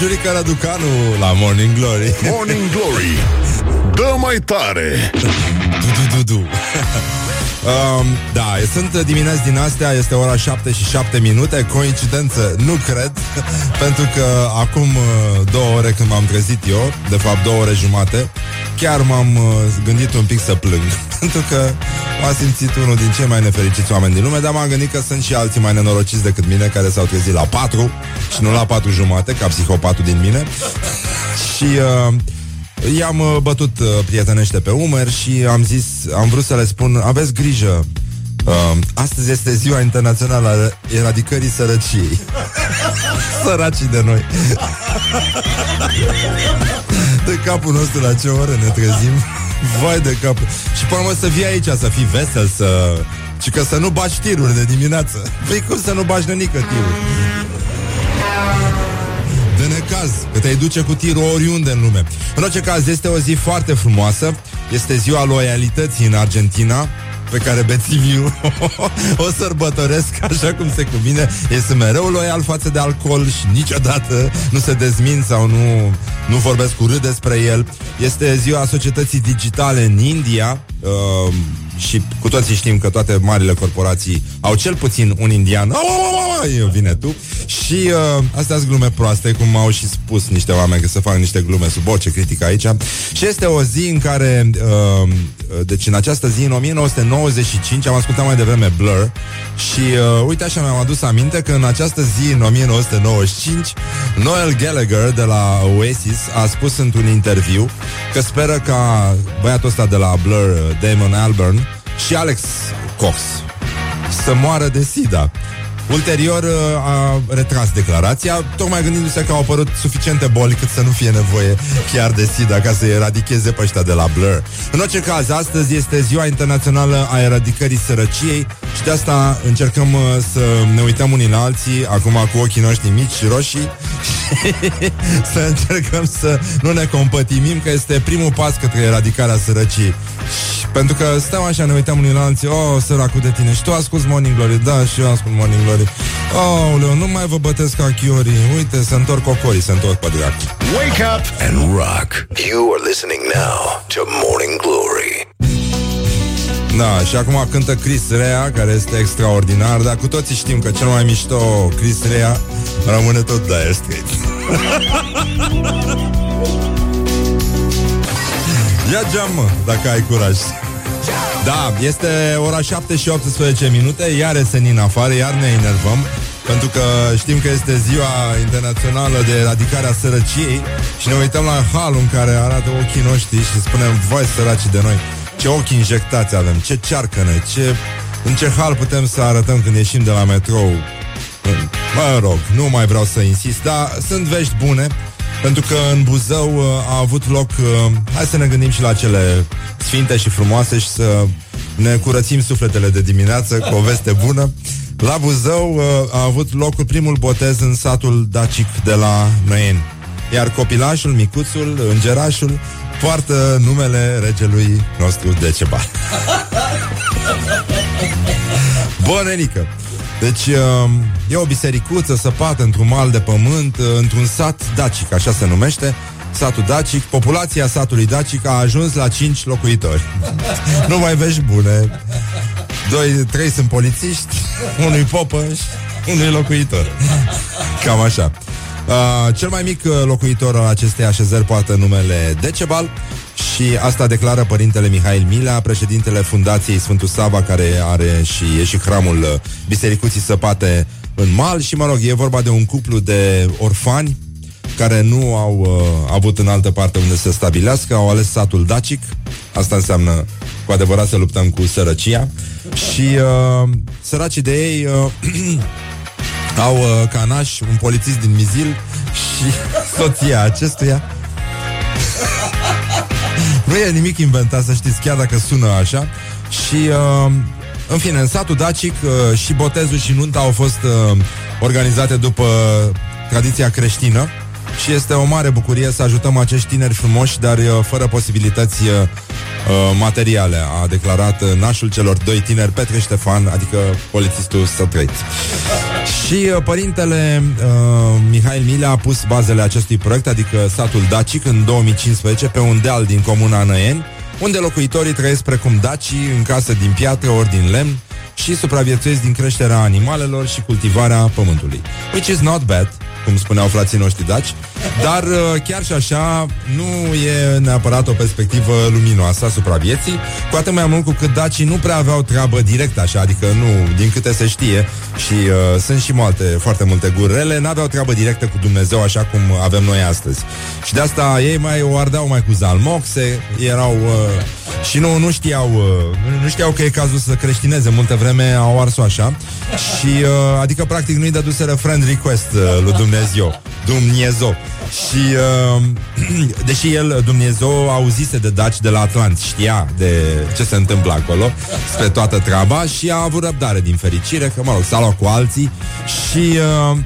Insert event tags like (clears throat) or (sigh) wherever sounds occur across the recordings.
Bonjurică Raducanu la Morning Glory. Morning Glory. Dă mai tare. Du, du, du, du. Um, da, sunt dimineți din astea Este ora 7 și 7 minute. Coincidență, nu cred (laughs) Pentru că acum uh, două ore când m-am trezit eu De fapt două ore jumate Chiar m-am uh, gândit un pic să plâng Pentru că m-a simțit unul din cei mai nefericiți oameni din lume Dar m-am gândit că sunt și alții mai nenorociți decât mine Care s-au trezit la 4 Și nu la 4 jumate Ca psihopatul din mine (laughs) Și... Uh, I-am uh, bătut uh, prietenește pe umăr și am zis, am vrut să le spun, aveți grijă, uh, astăzi este ziua internațională a eradicării sărăciei. (laughs) Săracii de noi. (laughs) de capul nostru la ce oră ne trezim. Vai de cap. Și până mă să vii aici, să fii vesel, să... Și că să nu bași tiruri de dimineață. (laughs) Păi cum să nu bași nenică tiruri? De necaz, că te-ai duce cu tirul oriunde în lume. În orice caz, este o zi foarte frumoasă. Este ziua loialității în Argentina pe care bețiviu (laughs) o sărbătoresc așa cum se cuvine. Este mereu loial față de alcool și niciodată nu se dezmin sau nu, nu vorbesc urât despre el. Este ziua societății digitale în India. Uh, și cu toții știm că toate marile corporații au cel puțin un indian. Au, vine tu. Și uh, astea sunt glume proaste, cum au și spus niște oameni că să fac niște glume sub orice critică aici. Și este o zi în care, uh, deci în această zi, în 1995, am ascultat mai devreme Blur și uh, uite așa mi-am adus aminte că în această zi, în 1995, Noel Gallagher de la Oasis a spus într-un interviu că speră ca băiatul ăsta de la Blur, Damon Albarn, și Alex Cox să moară de SIDA. Ulterior uh, a retras declarația, tocmai gândindu-se că au apărut suficiente boli cât să nu fie nevoie chiar de SIDA ca să eradicheze pe ăștia de la Blur. În orice caz, astăzi este ziua internațională a eradicării sărăciei și de asta încercăm uh, să ne uităm unii la alții, acum cu ochii noștri mici și roșii, (laughs) să încercăm să nu ne compătimim, că este primul pas către eradicarea sărăciei. Pentru că stăm așa, ne uităm unii la alții Oh, săracul de tine Și tu asculti Morning Glory. Da, și eu ascult Morning Glory. Oh, Leo, nu mai vă bătesc ca chiorii. Uite, se întorc cocorii, se întorc pe dreapta Wake up and rock. You are listening now to Morning Glory. Da, și acum cântă Chris Rea, care este extraordinar, dar cu toții știm că cel mai mișto Chris Rea rămâne tot Dire Straits. (laughs) Ia geam, mă, dacă ai curaj. Da, este ora 7 și 18 minute, iar e senin afară, iar ne enervăm, pentru că știm că este ziua internațională de eradicare a sărăciei și ne uităm la halul în care arată ochii noștri și spunem, vai săraci de noi, ce ochi injectați avem, ce cearcăne, ce... În ce hal putem să arătăm când ieșim de la metrou? Mă rog, nu mai vreau să insist, dar sunt vești bune pentru că în Buzău uh, a avut loc uh, Hai să ne gândim și la cele sfinte și frumoase Și să ne curățim sufletele de dimineață Cu o veste bună. La Buzău uh, a avut locul primul botez În satul Dacic de la Noien Iar copilașul, micuțul, îngerașul Poartă numele regelui nostru Decebal. (laughs) Bunenică! Deci uh, e o bisericuță săpată într-un mal de pământ, uh, într-un sat dacic, așa se numește, satul dacic. Populația satului dacic a ajuns la 5 locuitori. (laughs) nu mai vești bune. Doi, trei sunt polițiști, unui popăș și unui locuitor. Cam așa. Uh, cel mai mic uh, locuitor al acestei așezări poartă numele Decebal și asta declară părintele Mihail Mila, președintele Fundației Sfântul Sava, care are și, e și hramul uh, Bisericuții Săpate în mal și, mă rog, e vorba de un cuplu de orfani care nu au uh, avut în altă parte unde să stabilească, au ales satul dacic. Asta înseamnă cu adevărat să luptăm cu sărăcia. Și uh, săracii de ei uh, (clears throat) au uh, canaș, un polițist din Mizil și (laughs) soția acestuia nu e nimic inventat, să știți, chiar dacă sună așa. Și, uh, în fine, în satul Dacic uh, și botezul și nunta au fost uh, organizate după tradiția creștină și este o mare bucurie să ajutăm acești tineri frumoși, dar uh, fără posibilități uh, materiale, a declarat uh, nașul celor doi tineri, Petre Ștefan, adică polițistul să trăiți. Și uh, părintele uh, Mihail Milea a pus bazele acestui proiect, adică satul Dacic, în 2015, pe un deal din comuna Năieni, unde locuitorii trăiesc precum dacii, în casă din piatră ori din lemn, și supraviețuiesc din creșterea animalelor și cultivarea pământului. Which is not bad, cum spuneau frații noștri daci, dar uh, chiar și așa nu e neapărat o perspectivă luminoasă asupra vieții, cu atât mai mult cu cât dacii nu prea aveau treabă direct așa, adică nu, din câte se știe, și uh, sunt și multe, foarte multe gurele, n-aveau treabă directă cu Dumnezeu așa cum avem noi astăzi. Și de asta ei mai o ardeau mai cu zalmoxe, erau uh, și nu, nu știau uh, nu știau că e cazul să creștineze multă vreme, au ars așa și uh, adică practic nu-i dăduseră friend request uh, lui Dumnezeu. Dumnezeu. Și uh, (clears throat) deși el, Dumnezeu, auzise de daci de la Atlant, știa de ce se întâmplă acolo, spre toată treaba și a avut răbdare din fericire, că, mă rog, s-a luat cu alții și... Uh,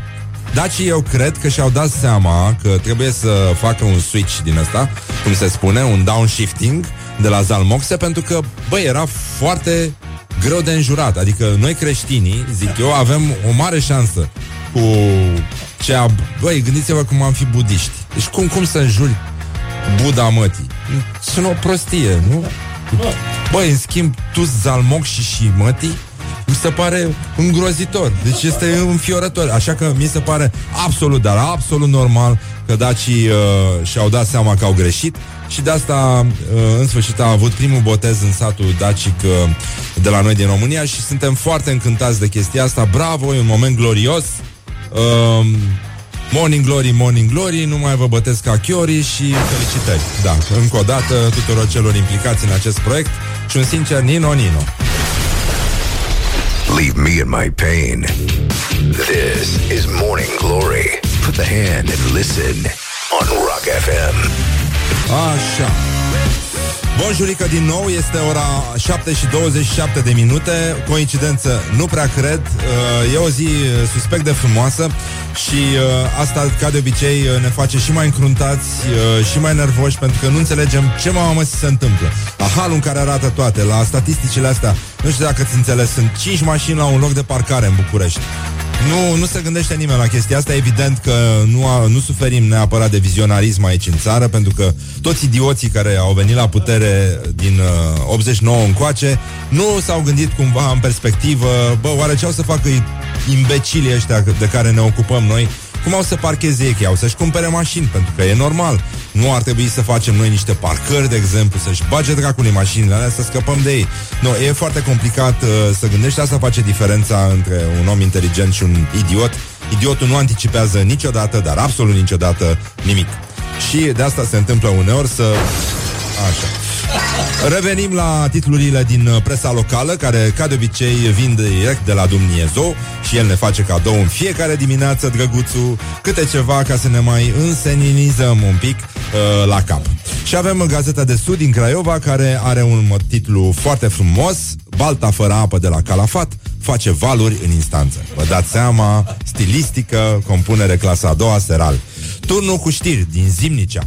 Dacii eu cred că și-au dat seama că trebuie să facă un switch din ăsta, cum se spune, un downshifting de la Zalmoxe, pentru că, băi, era foarte greu de înjurat. Adică noi creștinii, zic eu, avem o mare șansă cu cea... Băi, gândiți-vă cum am fi budiști. Deci cum, cum să înjuri Buddha mătii? Sunt o prostie, nu? Băi, în schimb, tu zalmoc și și mătii mi se pare îngrozitor. Deci este înfiorător. Așa că mi se pare absolut, dar absolut normal că dacii uh, și-au dat seama că au greșit și de asta, uh, în sfârșit, a avut primul botez în satul dacic uh, de la noi din România și suntem foarte încântați de chestia asta. Bravo, e un moment glorios. Uh, Morning Glory, Morning Glory, nu mai vă bătesc ca chiori și felicitări. Da, încă o dată tuturor celor implicați în acest proiect și un sincer Nino Nino. Leave me in my pain. This is Morning Glory. Put the hand and listen on Rock FM. Așa. Bonjurică din nou, este ora 7 și 27 de minute. Coincidență, nu prea cred. Uh, E o zi uh, suspect de frumoasă Și uh, asta, ca de obicei, ne face și mai încruntați Și mai nervoși Pentru că nu înțelegem ce mamă se întâmplă. La halul în care arată toate La statisticile astea Nu știu dacă ți înțeles Sunt 5 mașini la un loc de parcare în București nu, nu se gândește nimeni la chestia asta. Evident că nu, a, nu suferim neapărat de vizionarism aici în țară, pentru că toți idioții care au venit la putere din uh, 89 încoace nu s-au gândit cumva în perspectivă, bă, oare ce au să facă imbecilii ăștia de care ne ocupăm noi cum au să parcheze ei? Au să-și cumpere mașini, pentru că e normal. Nu ar trebui să facem noi niște parcări, de exemplu, să-și bage dracului mașinile alea, să scăpăm de ei. Nu, e foarte complicat uh, să gândești. Asta face diferența între un om inteligent și un idiot. Idiotul nu anticipează niciodată, dar absolut niciodată nimic. Și de asta se întâmplă uneori să... Așa. Revenim la titlurile din uh, presa locală, care, ca de obicei, vin direct de la Dumnezeu și el ne face cadou în fiecare dimineață, drăguțul, câte ceva ca să ne mai înseninizăm un pic uh, la cap. Și avem Gazeta de Sud din Craiova, care are un titlu foarte frumos, Balta fără apă de la Calafat, face valuri în instanță. Vă dați seama, stilistică, compunere clasa a doua, seral. Turnul cu știri din Zimnicea.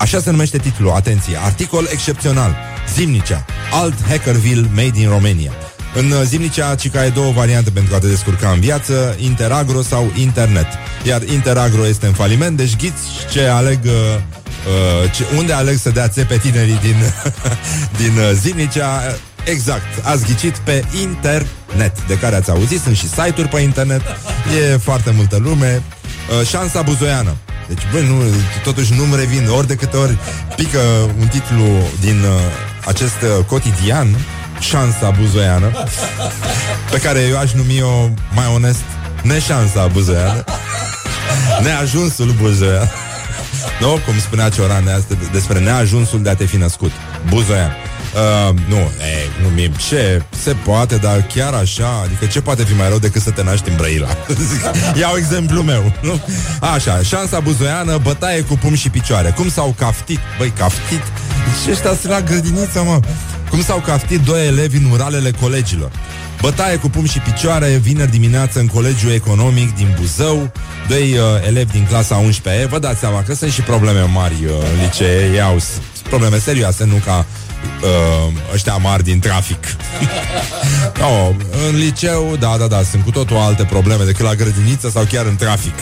Așa se numește titlul, atenție, articol excepțional. Zimnicea, alt Hackerville made in Romania. În Zimnicea, Cica e două variante pentru a te descurca în viață, Interagro sau Internet. Iar Interagro este în faliment, deci ghiți ce aleg uh, uh, ce, unde aleg să dea țepe tinerii din, (laughs) din uh, Zimnicea. Exact, ați ghicit pe internet, de care ați auzit, sunt și site-uri pe internet, e foarte multă lume. Uh, șansa buzoiană. Deci, băi, nu, totuși nu-mi revin ori de câte ori pică un titlu din uh, acest uh, cotidian, șansa buzoiană, pe care eu aș numi-o, mai onest, neșansa buzoiană, neajunsul buzoian. (laughs) Nu, cum spunea Cioran despre neajunsul de a te fi născut. Buzoian. Uh, nu, ei, nu mi ce se poate, dar chiar așa, adică ce poate fi mai rău decât să te naști în Brăila? (laughs) Iau exemplu meu, nu? Așa, șansa buzoiană, bătaie cu pum și picioare. Cum s-au caftit? Băi, caftit? Și ăștia sunt la grădiniță, mă. Cum s-au caftit doi elevi în uralele colegilor? Bătaie cu pum și picioare, vineri dimineață în Colegiul Economic din Buzău, doi uh, elevi din clasa 11E. Vă dați seama că sunt și probleme mari uh, în licee, iau probleme serioase, nu ca uh, ăștia mari din trafic. (laughs) oh, în liceu, da, da, da, sunt cu totul alte probleme decât la grădiniță sau chiar în trafic.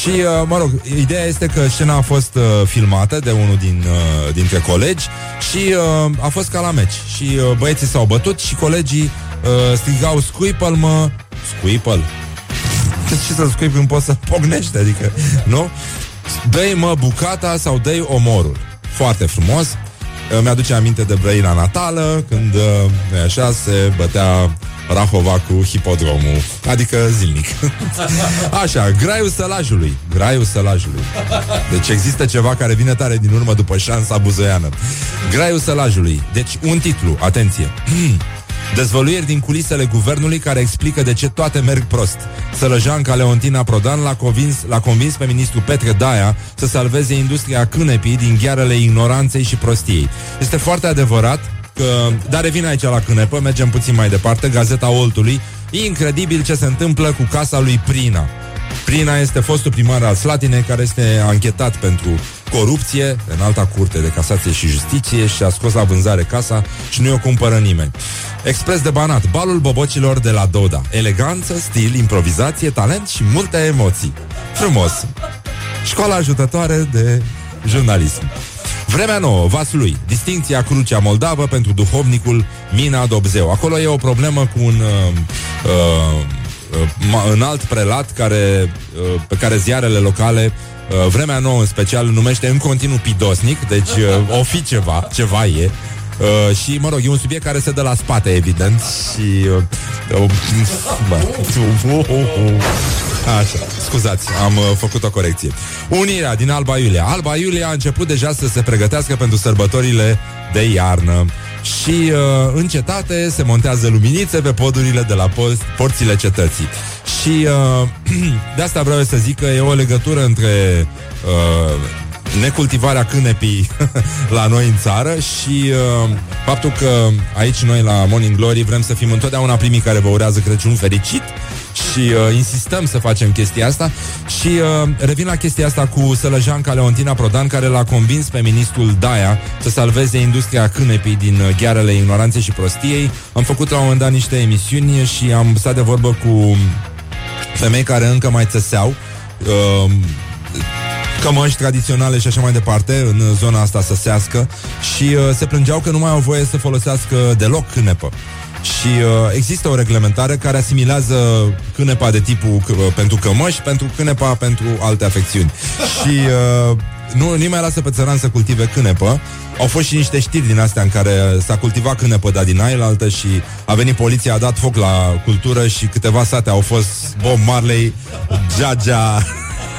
Și, uh, mă rog, ideea este că scena a fost uh, filmată de unul din, uh, dintre colegi și uh, a fost ca la meci. Și uh, băieții s-au bătut și colegii uh, strigau scuipăl mă, scuipăl. (laughs) Ce să scuipi când poți să pognești, adică, nu? Dă-i mă bucata sau dă omorul. Foarte frumos. Uh, mi-aduce aminte de Brăila natală, când, uh, așa, se bătea Rahova cu hipodromul, adică zilnic. (laughs) Așa, graiul sălajului. Graiul sălajului. Deci există ceva care vine tare din urmă după șansa buzoiană. Graiul sălajului. Deci un titlu, atenție. (clears throat) Dezvăluieri din culisele guvernului care explică de ce toate merg prost. Sălăjanca Leontina Prodan l-a convins, l-a convins pe ministrul Petre Daia să salveze industria cânepii din ghearele ignoranței și prostiei. Este foarte adevărat că... Dar revin aici la cânepă, mergem puțin mai departe, Gazeta Oltului. Incredibil ce se întâmplă cu casa lui Prina. Prina este fostul primar al Slatinei care este anchetat pentru corupție în alta curte de casație și justiție și a scos la vânzare casa și nu o cumpără nimeni. Expres de banat, balul bobocilor de la Doda. Eleganță, stil, improvizație, talent și multe emoții. Frumos. Școala ajutătoare de jurnalism. Vremea nouă, Vaslui, distinția Crucea Moldavă pentru duhovnicul Mina Dobzeu. Acolo e o problemă cu un uh, uh, uh, alt prelat care, uh, pe care ziarele locale Uh, vremea nouă în special numește în continuu pidosnic, deci uh, o fi ceva, ceva e. Uh, și, mă rog, e un subiect care se dă la spate, evident Și uh, uh, (laughs) Așa, scuzați, am uh, făcut o corecție. Unirea din Alba Iulia. Alba Iulia a început deja să se pregătească pentru sărbătorile de iarnă și uh, în cetate se montează luminițe pe podurile de la post, porțile cetății. Și uh, (clears throat) de asta vreau să zic că e o legătură între uh, necultivarea cânepii (laughs) la noi în țară și uh, faptul că aici noi la Morning Glory vrem să fim întotdeauna primii care vă urează Crăciun fericit și uh, insistăm să facem chestia asta și uh, revin la chestia asta cu Sălăjanca Leontina Prodan care l-a convins pe ministrul Daia să salveze industria cânepii din uh, ghearele ignoranței și prostiei. Am făcut la un moment dat niște emisiuni și am stat de vorbă cu femei care încă mai țăseau uh, cămăși tradiționale și așa mai departe în zona asta săsească și uh, se plângeau că nu mai au voie să folosească deloc cânepă. Și uh, există o reglementare care asimilează cânepa de tipul uh, pentru cămăși, pentru cânepa pentru alte afecțiuni. (laughs) Și uh, nu, nu mai lasă pe țăran să cultive cânepă. Au fost și niște știri din astea în care s-a cultivat cânepă, dar din aia altă și a venit poliția, a dat foc la cultură și câteva sate au fost Bob Marley, Jaja,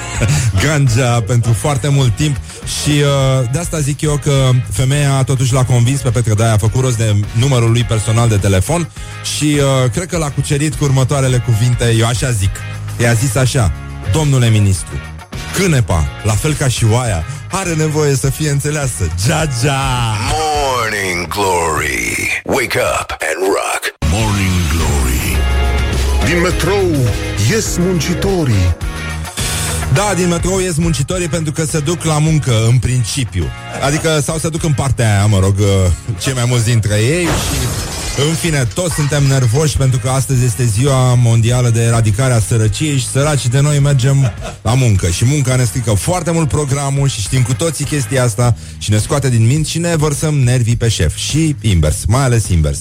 (laughs) Ganja pentru foarte mult timp și uh, de asta zic eu că femeia totuși l-a convins pe Petre Daia, a făcut rost de numărul lui personal de telefon și uh, cred că l-a cucerit cu următoarele cuvinte, eu așa zic. I-a zis așa, domnule ministru, cânepa, la fel ca și oaia, are nevoie să fie înțeleasă. Ja-ja! Morning Glory Wake up and rock Morning Glory Din metrou ies muncitorii da, din metrou ies muncitorii pentru că se duc la muncă, în principiu. Adică, sau se duc în partea aia, mă rog, uh, cei mai mulți dintre ei și... În fine, toți suntem nervoși pentru că astăzi este ziua mondială de eradicare a sărăciei și săracii de noi mergem la muncă. Și munca ne strică foarte mult programul și știm cu toții chestia asta și ne scoate din minți și ne vărsăm nervii pe șef. Și invers, mai ales invers.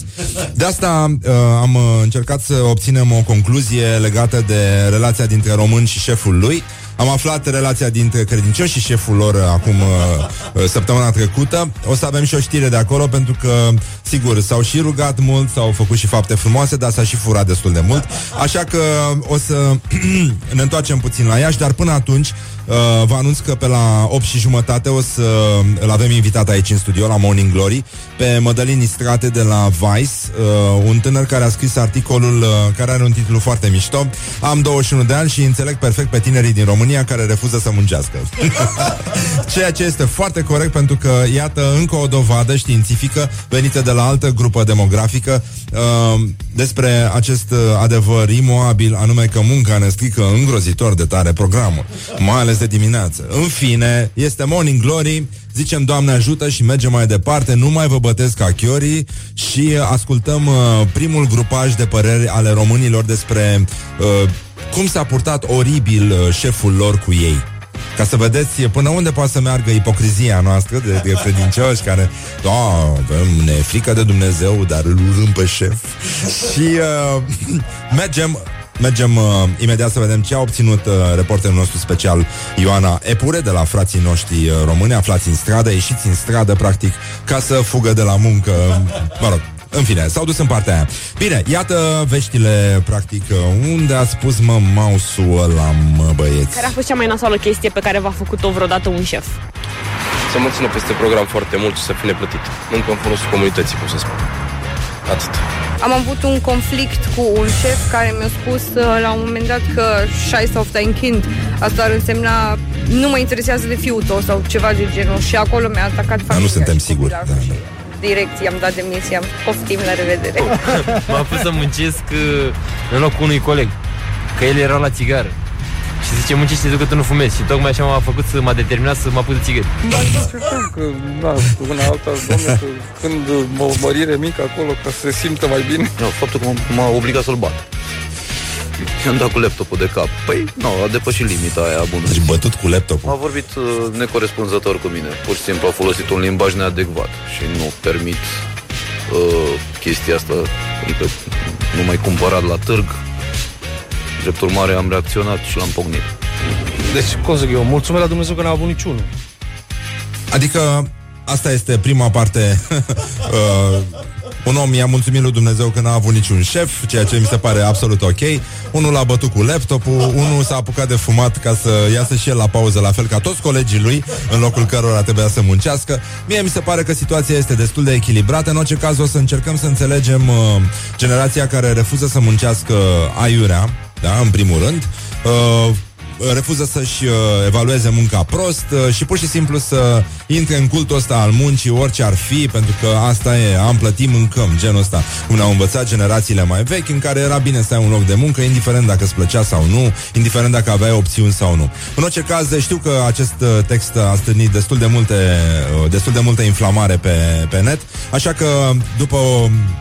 De asta uh, am încercat să obținem o concluzie legată de relația dintre român și șeful lui. Am aflat relația dintre credincioși și șeful lor uh, acum uh, uh, săptămâna trecută. O să avem și o știre de acolo pentru că, sigur, s-au și rugat mult, s-au făcut și fapte frumoase, dar s-a și furat destul de mult. Așa că o să (clears throat) ne întoarcem puțin la Iași, dar până atunci Uh, vă anunț că pe la 8 și jumătate o să îl avem invitat aici în studio la Morning Glory pe Mădălin Istrate de la Vice, uh, un tânăr care a scris articolul uh, care are un titlu foarte mișto. Am 21 de ani și înțeleg perfect pe tinerii din România care refuză să muncească. (laughs) Ceea ce este foarte corect pentru că, iată, încă o dovadă științifică venită de la altă grupă demografică uh, despre acest uh, adevăr imoabil, anume că munca ne strică îngrozitor de tare programul, mai ales de dimineață. În fine, este Morning Glory, zicem Doamne ajută și mergem mai departe, nu mai vă bătesc ca chiorii și ascultăm uh, primul grupaj de păreri ale românilor despre uh, cum s-a purtat oribil uh, șeful lor cu ei. Ca să vedeți până unde poate să meargă ipocrizia noastră de, de credincioși care, da, avem, ne e frică de Dumnezeu, dar îl urâm pe șef. (laughs) Și uh, mergem Mergem uh, imediat să vedem ce a obținut uh, reporterul nostru special Ioana Epure de la frații noștri uh, români aflați în stradă, ieșiți în stradă practic ca să fugă de la muncă. Mă rog, în fine, s-au dus în partea aia. Bine, iată veștile, practic, unde a spus, mă, mouse-ul ăla, mă, băieți. Care a fost cea mai nasoală chestie pe care v-a făcut-o vreodată un șef? Să mă țină peste program foarte mult și să fie neplătit. Muncă în folosul comunității, cum să spun. Atât. Am avut un conflict cu un șef care mi-a spus uh, la un moment dat că Scheiß auf dein Kind. Asta ar însemna nu mă interesează de fiul tău sau ceva de genul și acolo mi-a atacat familia. nu suntem siguri. Da, da direct i-am dat demisia. Poftim, la revedere. (laughs) M-a pus să muncesc uh, în locul unui coleg, că el era la țigară. Și zice, muncește tu că tu nu fumezi Și tocmai așa m-a făcut să m-a determinat să mă apuc de țigări că, da, una alta, domne, că când o mărire mică acolo, ca să se simtă mai bine no, Faptul că m-a obligat să-l bat I-am dat cu laptopul de cap. Păi, nu, a depășit limita aia bună. Deci bătut cu laptopul. A vorbit uh, necorespunzător cu mine. Pur și simplu a folosit un limbaj neadecvat și nu permit uh, chestia asta. Adică nu mai cumpărat la târg. Drept urmare am reacționat și l-am pognit. Deci, cum să eu, mulțumesc la Dumnezeu că n-a avut niciunul. Adică asta este prima parte (laughs) uh, un om i-a mulțumit lui Dumnezeu că n-a avut niciun șef, ceea ce mi se pare absolut ok. Unul l-a bătut cu laptopul, unul s-a apucat de fumat ca să iasă și el la pauză, la fel ca toți colegii lui, în locul cărora trebuia să muncească. Mie mi se pare că situația este destul de echilibrată. În orice caz o să încercăm să înțelegem uh, generația care refuză să muncească aiurea, da, în primul rând. Uh, refuză să-și uh, evalueze munca prost uh, și pur și simplu să intre în cultul ăsta al muncii, orice ar fi, pentru că asta e, am plătit, mâncăm, genul ăsta, cum ne-au învățat generațiile mai vechi, în care era bine să ai un loc de muncă, indiferent dacă îți plăcea sau nu, indiferent dacă aveai opțiuni sau nu. În orice caz, știu că acest uh, text a stârnit destul de multe, uh, destul de multă inflamare pe, pe net, așa că după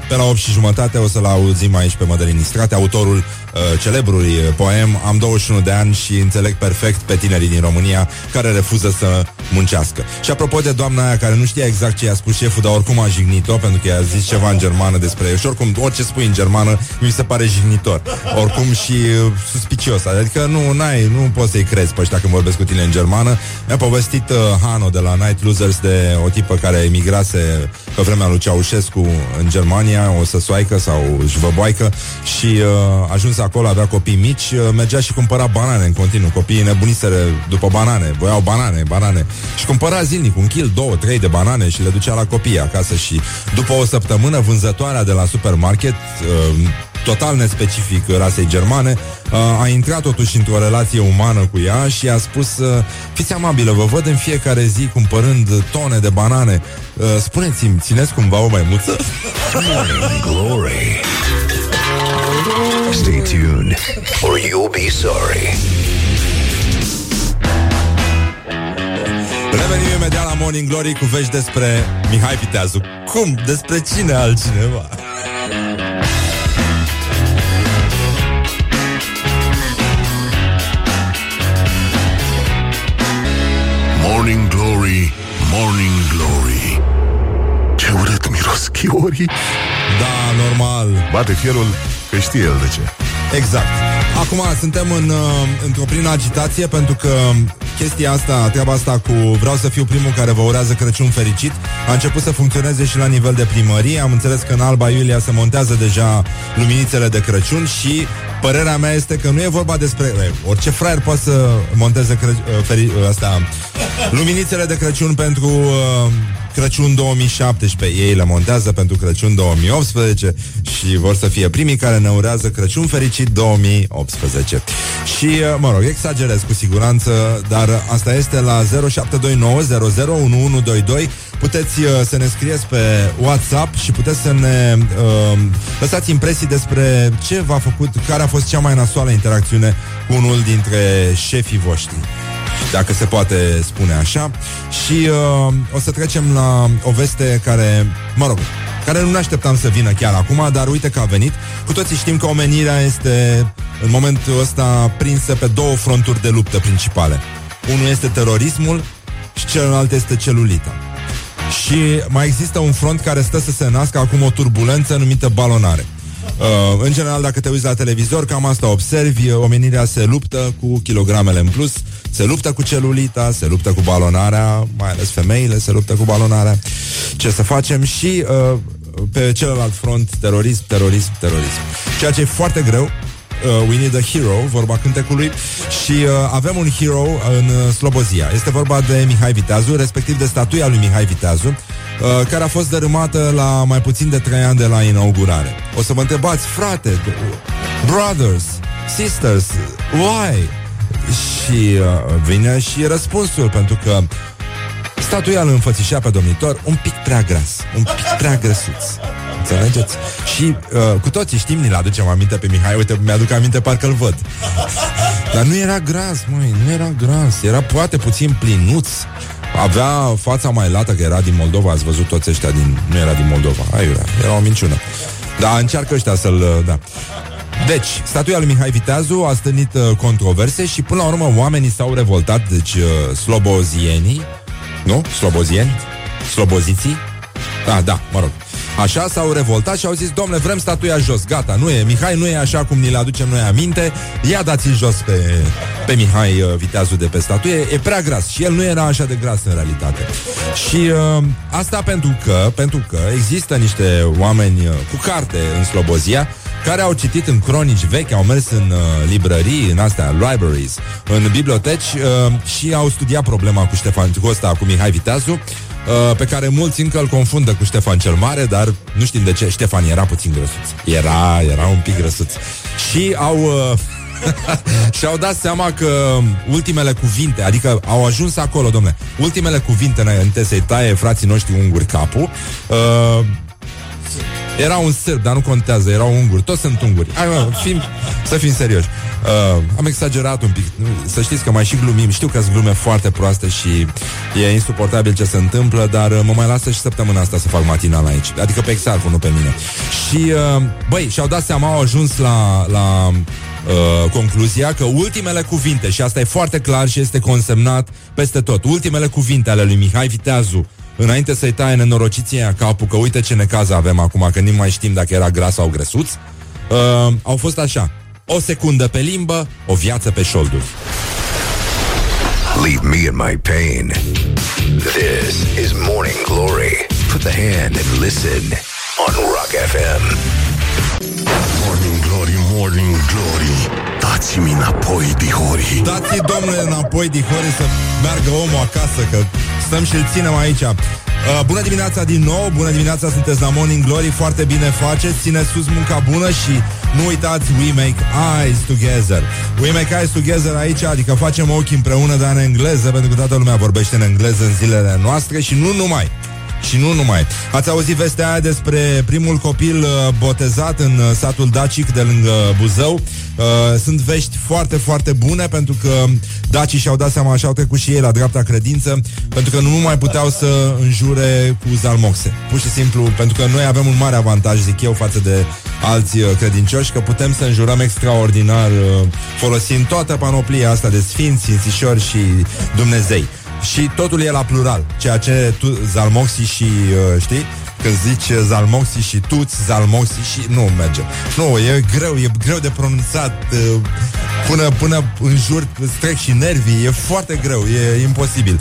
pe la 8 și jumătate o să-l auzim aici pe Mădălin Istrate, autorul uh, celebrului poem Am 21 de ani și înțeleg perfect pe tinerii din România care refuză să muncească. Și apropo de doamna aia care nu știa exact ce i-a spus șeful, dar oricum a jignit-o pentru că i-a zis ceva în germană despre el. Și oricum, orice spui în germană, mi se pare jignitor. Oricum și uh, suspicios. Adică nu, n-ai, nu poți să-i crezi pe ăștia când vorbesc cu tine în germană. Mi-a povestit uh, Hano de la Night Losers de o tipă care emigrase pe vremea lui Ceaușescu în Germania, o săsoaică sau șvăboaică și uh, ajuns acolo, avea copii mici, uh, mergea și cumpăra banane în continuu. Copiii nebuniseră după banane, voiau banane, banane. Și cumpăra zilnic un kil, două, trei de banane și le ducea la copii acasă și după o săptămână vânzătoarea de la supermarket uh, total nespecific rasei germane, uh, a intrat totuși într-o relație umană cu ea și a spus uh, fiți amabilă, vă văd în fiecare zi cumpărând tone de banane. Uh, spuneți-mi, țineți cumva o maimuță? Morning Glory. Stay tuned or you'll be sorry. Revenim imediat la Morning Glory cu vești despre Mihai Viteazu. Cum? Despre cine altcineva? Morning Glory, Morning Glory Ce urât miros chiorii Da, normal. Bate fierul că știe el de ce Exact. Acum suntem în, uh, într-o plină agitație pentru că chestia asta, treaba asta cu vreau să fiu primul care vă urează Crăciun fericit, a început să funcționeze și la nivel de primărie. Am înțeles că în Alba Iulia se montează deja luminițele de Crăciun și părerea mea este că nu e vorba despre... E, orice fraier poate să monteze cră, uh, feri, uh, asta, luminițele de Crăciun pentru uh, Crăciun 2017. Ei le montează pentru Crăciun 2018 și vor să fie primii care ne urează Crăciun fericit 2018. Și, uh, mă rog, exagerez cu siguranță, dar asta este la 0729001122. Puteți uh, să ne scrieți pe WhatsApp și puteți să ne uh, lăsați impresii despre ce v-a făcut, care a fost cea mai nasoală interacțiune cu unul dintre șefii voștri. Dacă se poate spune așa. Și uh, o să trecem la o veste care, mă rog, care nu ne așteptam să vină chiar acum, dar uite că a venit. Cu toții știm că omenirea este în momentul ăsta prinsă pe două fronturi de luptă principale. Unul este terorismul și celălalt este celulita. Și mai există un front care stă să se nască acum o turbulență numită balonare. Uh, în general, dacă te uiți la televizor, cam asta observi, omenirea se luptă cu kilogramele în plus, se luptă cu celulita, se luptă cu balonarea, mai ales femeile se luptă cu balonarea. Ce să facem? Și uh, pe celălalt front, terorism, terorism, terorism. Ceea ce e foarte greu, uh, We Need a Hero, vorba cântecului și uh, avem un hero în uh, Slobozia. Este vorba de Mihai Viteazu, respectiv de statuia lui Mihai Viteazu, uh, care a fost dărâmată la mai puțin de 3 ani de la inaugurare. O să vă întrebați, frate, brothers, sisters, why? Și uh, vine și răspunsul, pentru că statuia îl înfățișea pe domnitor un pic prea gras, un pic prea grăsuț. Înțelegeți? Și uh, cu toții știm, ni-l aducem aminte pe Mihai Uite, mi-aduc aminte, parcă-l văd Dar nu era gras, măi, nu era gras Era poate puțin plinuț Avea fața mai lată, că era din Moldova Ați văzut toți ăștia din... Nu era din Moldova Aiurea, era o minciună Dar încearcă ăștia să-l... uh, Da. Deci, statuia lui Mihai Viteazu a stănit uh, controverse și până la urmă oamenii s-au revoltat, deci uh, slobozienii, nu? Slobozieni? Sloboziții? Da, da, mă rog. Așa s-au revoltat și au zis, domnule, vrem statuia jos, gata, nu e, Mihai nu e așa cum ni le aducem noi aminte, ia dați-l jos pe, pe Mihai uh, Viteazul de pe statuie, e prea gras și el nu era așa de gras în realitate. Și uh, asta pentru că, pentru că există niște oameni uh, cu carte în Slobozia care au citit în cronici vechi, au mers în uh, librării, în astea, libraries, în biblioteci uh, și au studiat problema cu Ștefan, cu ăsta, cu Mihai Viteazu, uh, pe care mulți încă îl confundă cu Ștefan cel Mare, dar nu știm de ce. Ștefan era puțin grăsuț. Era, era un pic grăsuț. Și au... Uh, (laughs) și-au dat seama că ultimele cuvinte, adică au ajuns acolo, domne, ultimele cuvinte înainte să-i taie frații noștri unguri capul, uh, era un sârb, dar nu contează, erau unguri, toți sunt unguri. Hai, mă, fim, să fim serioși. Uh, am exagerat un pic. Nu, Să știți că mai și glumim. Știu că sunt glume foarte proaste și e insuportabil ce se întâmplă, dar uh, mă mai lasă și săptămâna asta să fac matinal aici. Adică pe Exarful, nu pe mine. Și, uh, băi, și-au dat seama, au ajuns la, la uh, concluzia că ultimele cuvinte, și asta e foarte clar și este consemnat peste tot, ultimele cuvinte ale lui Mihai Viteazu înainte să-i taie nenorociții aia capul, că uite ce necaz avem acum, că nu mai știm dacă era gras sau grăsuț, uh, au fost așa. O secundă pe limbă, o viață pe șolduri. Leave me in my pain. This is Morning Glory. Put the hand and listen on Rock FM. Morning Glory, Morning Glory Dați-mi înapoi, dihori Dați-i, domnule, înapoi, dihori, să meargă omul acasă, că stăm și-l ținem aici. Uh, bună dimineața din nou, bună dimineața, sunteți la Morning Glory, foarte bine faceți, țineți sus munca bună și nu uitați, we make eyes together. We make eyes together aici, adică facem ochii împreună, dar în engleză, pentru că toată lumea vorbește în engleză în zilele noastre și nu numai. Și nu numai. Ați auzit vestea aia despre primul copil uh, botezat în uh, satul Dacic de lângă Buzău. Uh, sunt vești foarte, foarte bune pentru că dacii și-au dat seama și au trecut și ei la dreapta credință pentru că nu mai puteau să înjure cu zalmoxe. Pur și simplu, pentru că noi avem un mare avantaj, zic eu, față de alți uh, credincioși, că putem să înjurăm extraordinar uh, folosind toată panoplia asta de sfinți, sfințișori și Dumnezei. Și totul e la plural, ceea ce tu, Zalmoxi și, uh, știi, când zici uh, Zalmoxi și tuți, Zalmoxi și... Nu merge. Nu, e greu, e greu de pronunțat uh, până, până în jur îți trec și nervii, e foarte greu, e imposibil.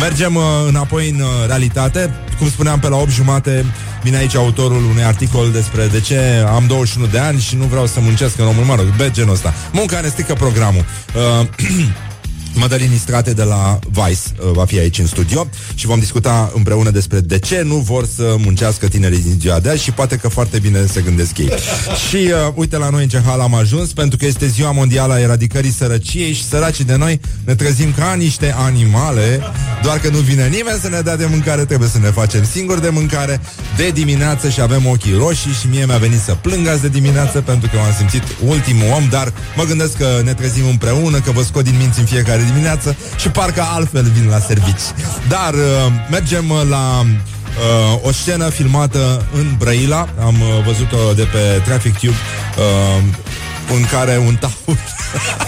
Mergem uh, înapoi în uh, realitate, cum spuneam, pe la 8 jumate vine aici autorul unui articol despre de ce am 21 de ani și nu vreau să muncesc în România, mă rog, be genul ăsta. Munca ne strică programul. Uh, (clears throat) Madalin Istrate de la Vice uh, va fi aici în studio și vom discuta împreună despre de ce nu vor să muncească tinerii din ziua de azi și poate că foarte bine se gândesc ei. (laughs) și uh, uite la noi în ce hal am ajuns, pentru că este ziua mondială a eradicării sărăciei și săracii de noi ne trezim ca niște animale Doar că nu vine nimeni să ne dea de mâncare Trebuie să ne facem singuri de mâncare De dimineață și avem ochii roșii Și mie mi-a venit să plâng azi de dimineață Pentru că m-am simțit ultimul om Dar mă gândesc că ne trezim împreună Că vă scot din minți în fiecare dimineață Și parcă altfel vin la servici Dar uh, mergem la uh, o scenă filmată în Brăila. Am uh, văzut-o de pe Traffic Tube, uh, în care un taur...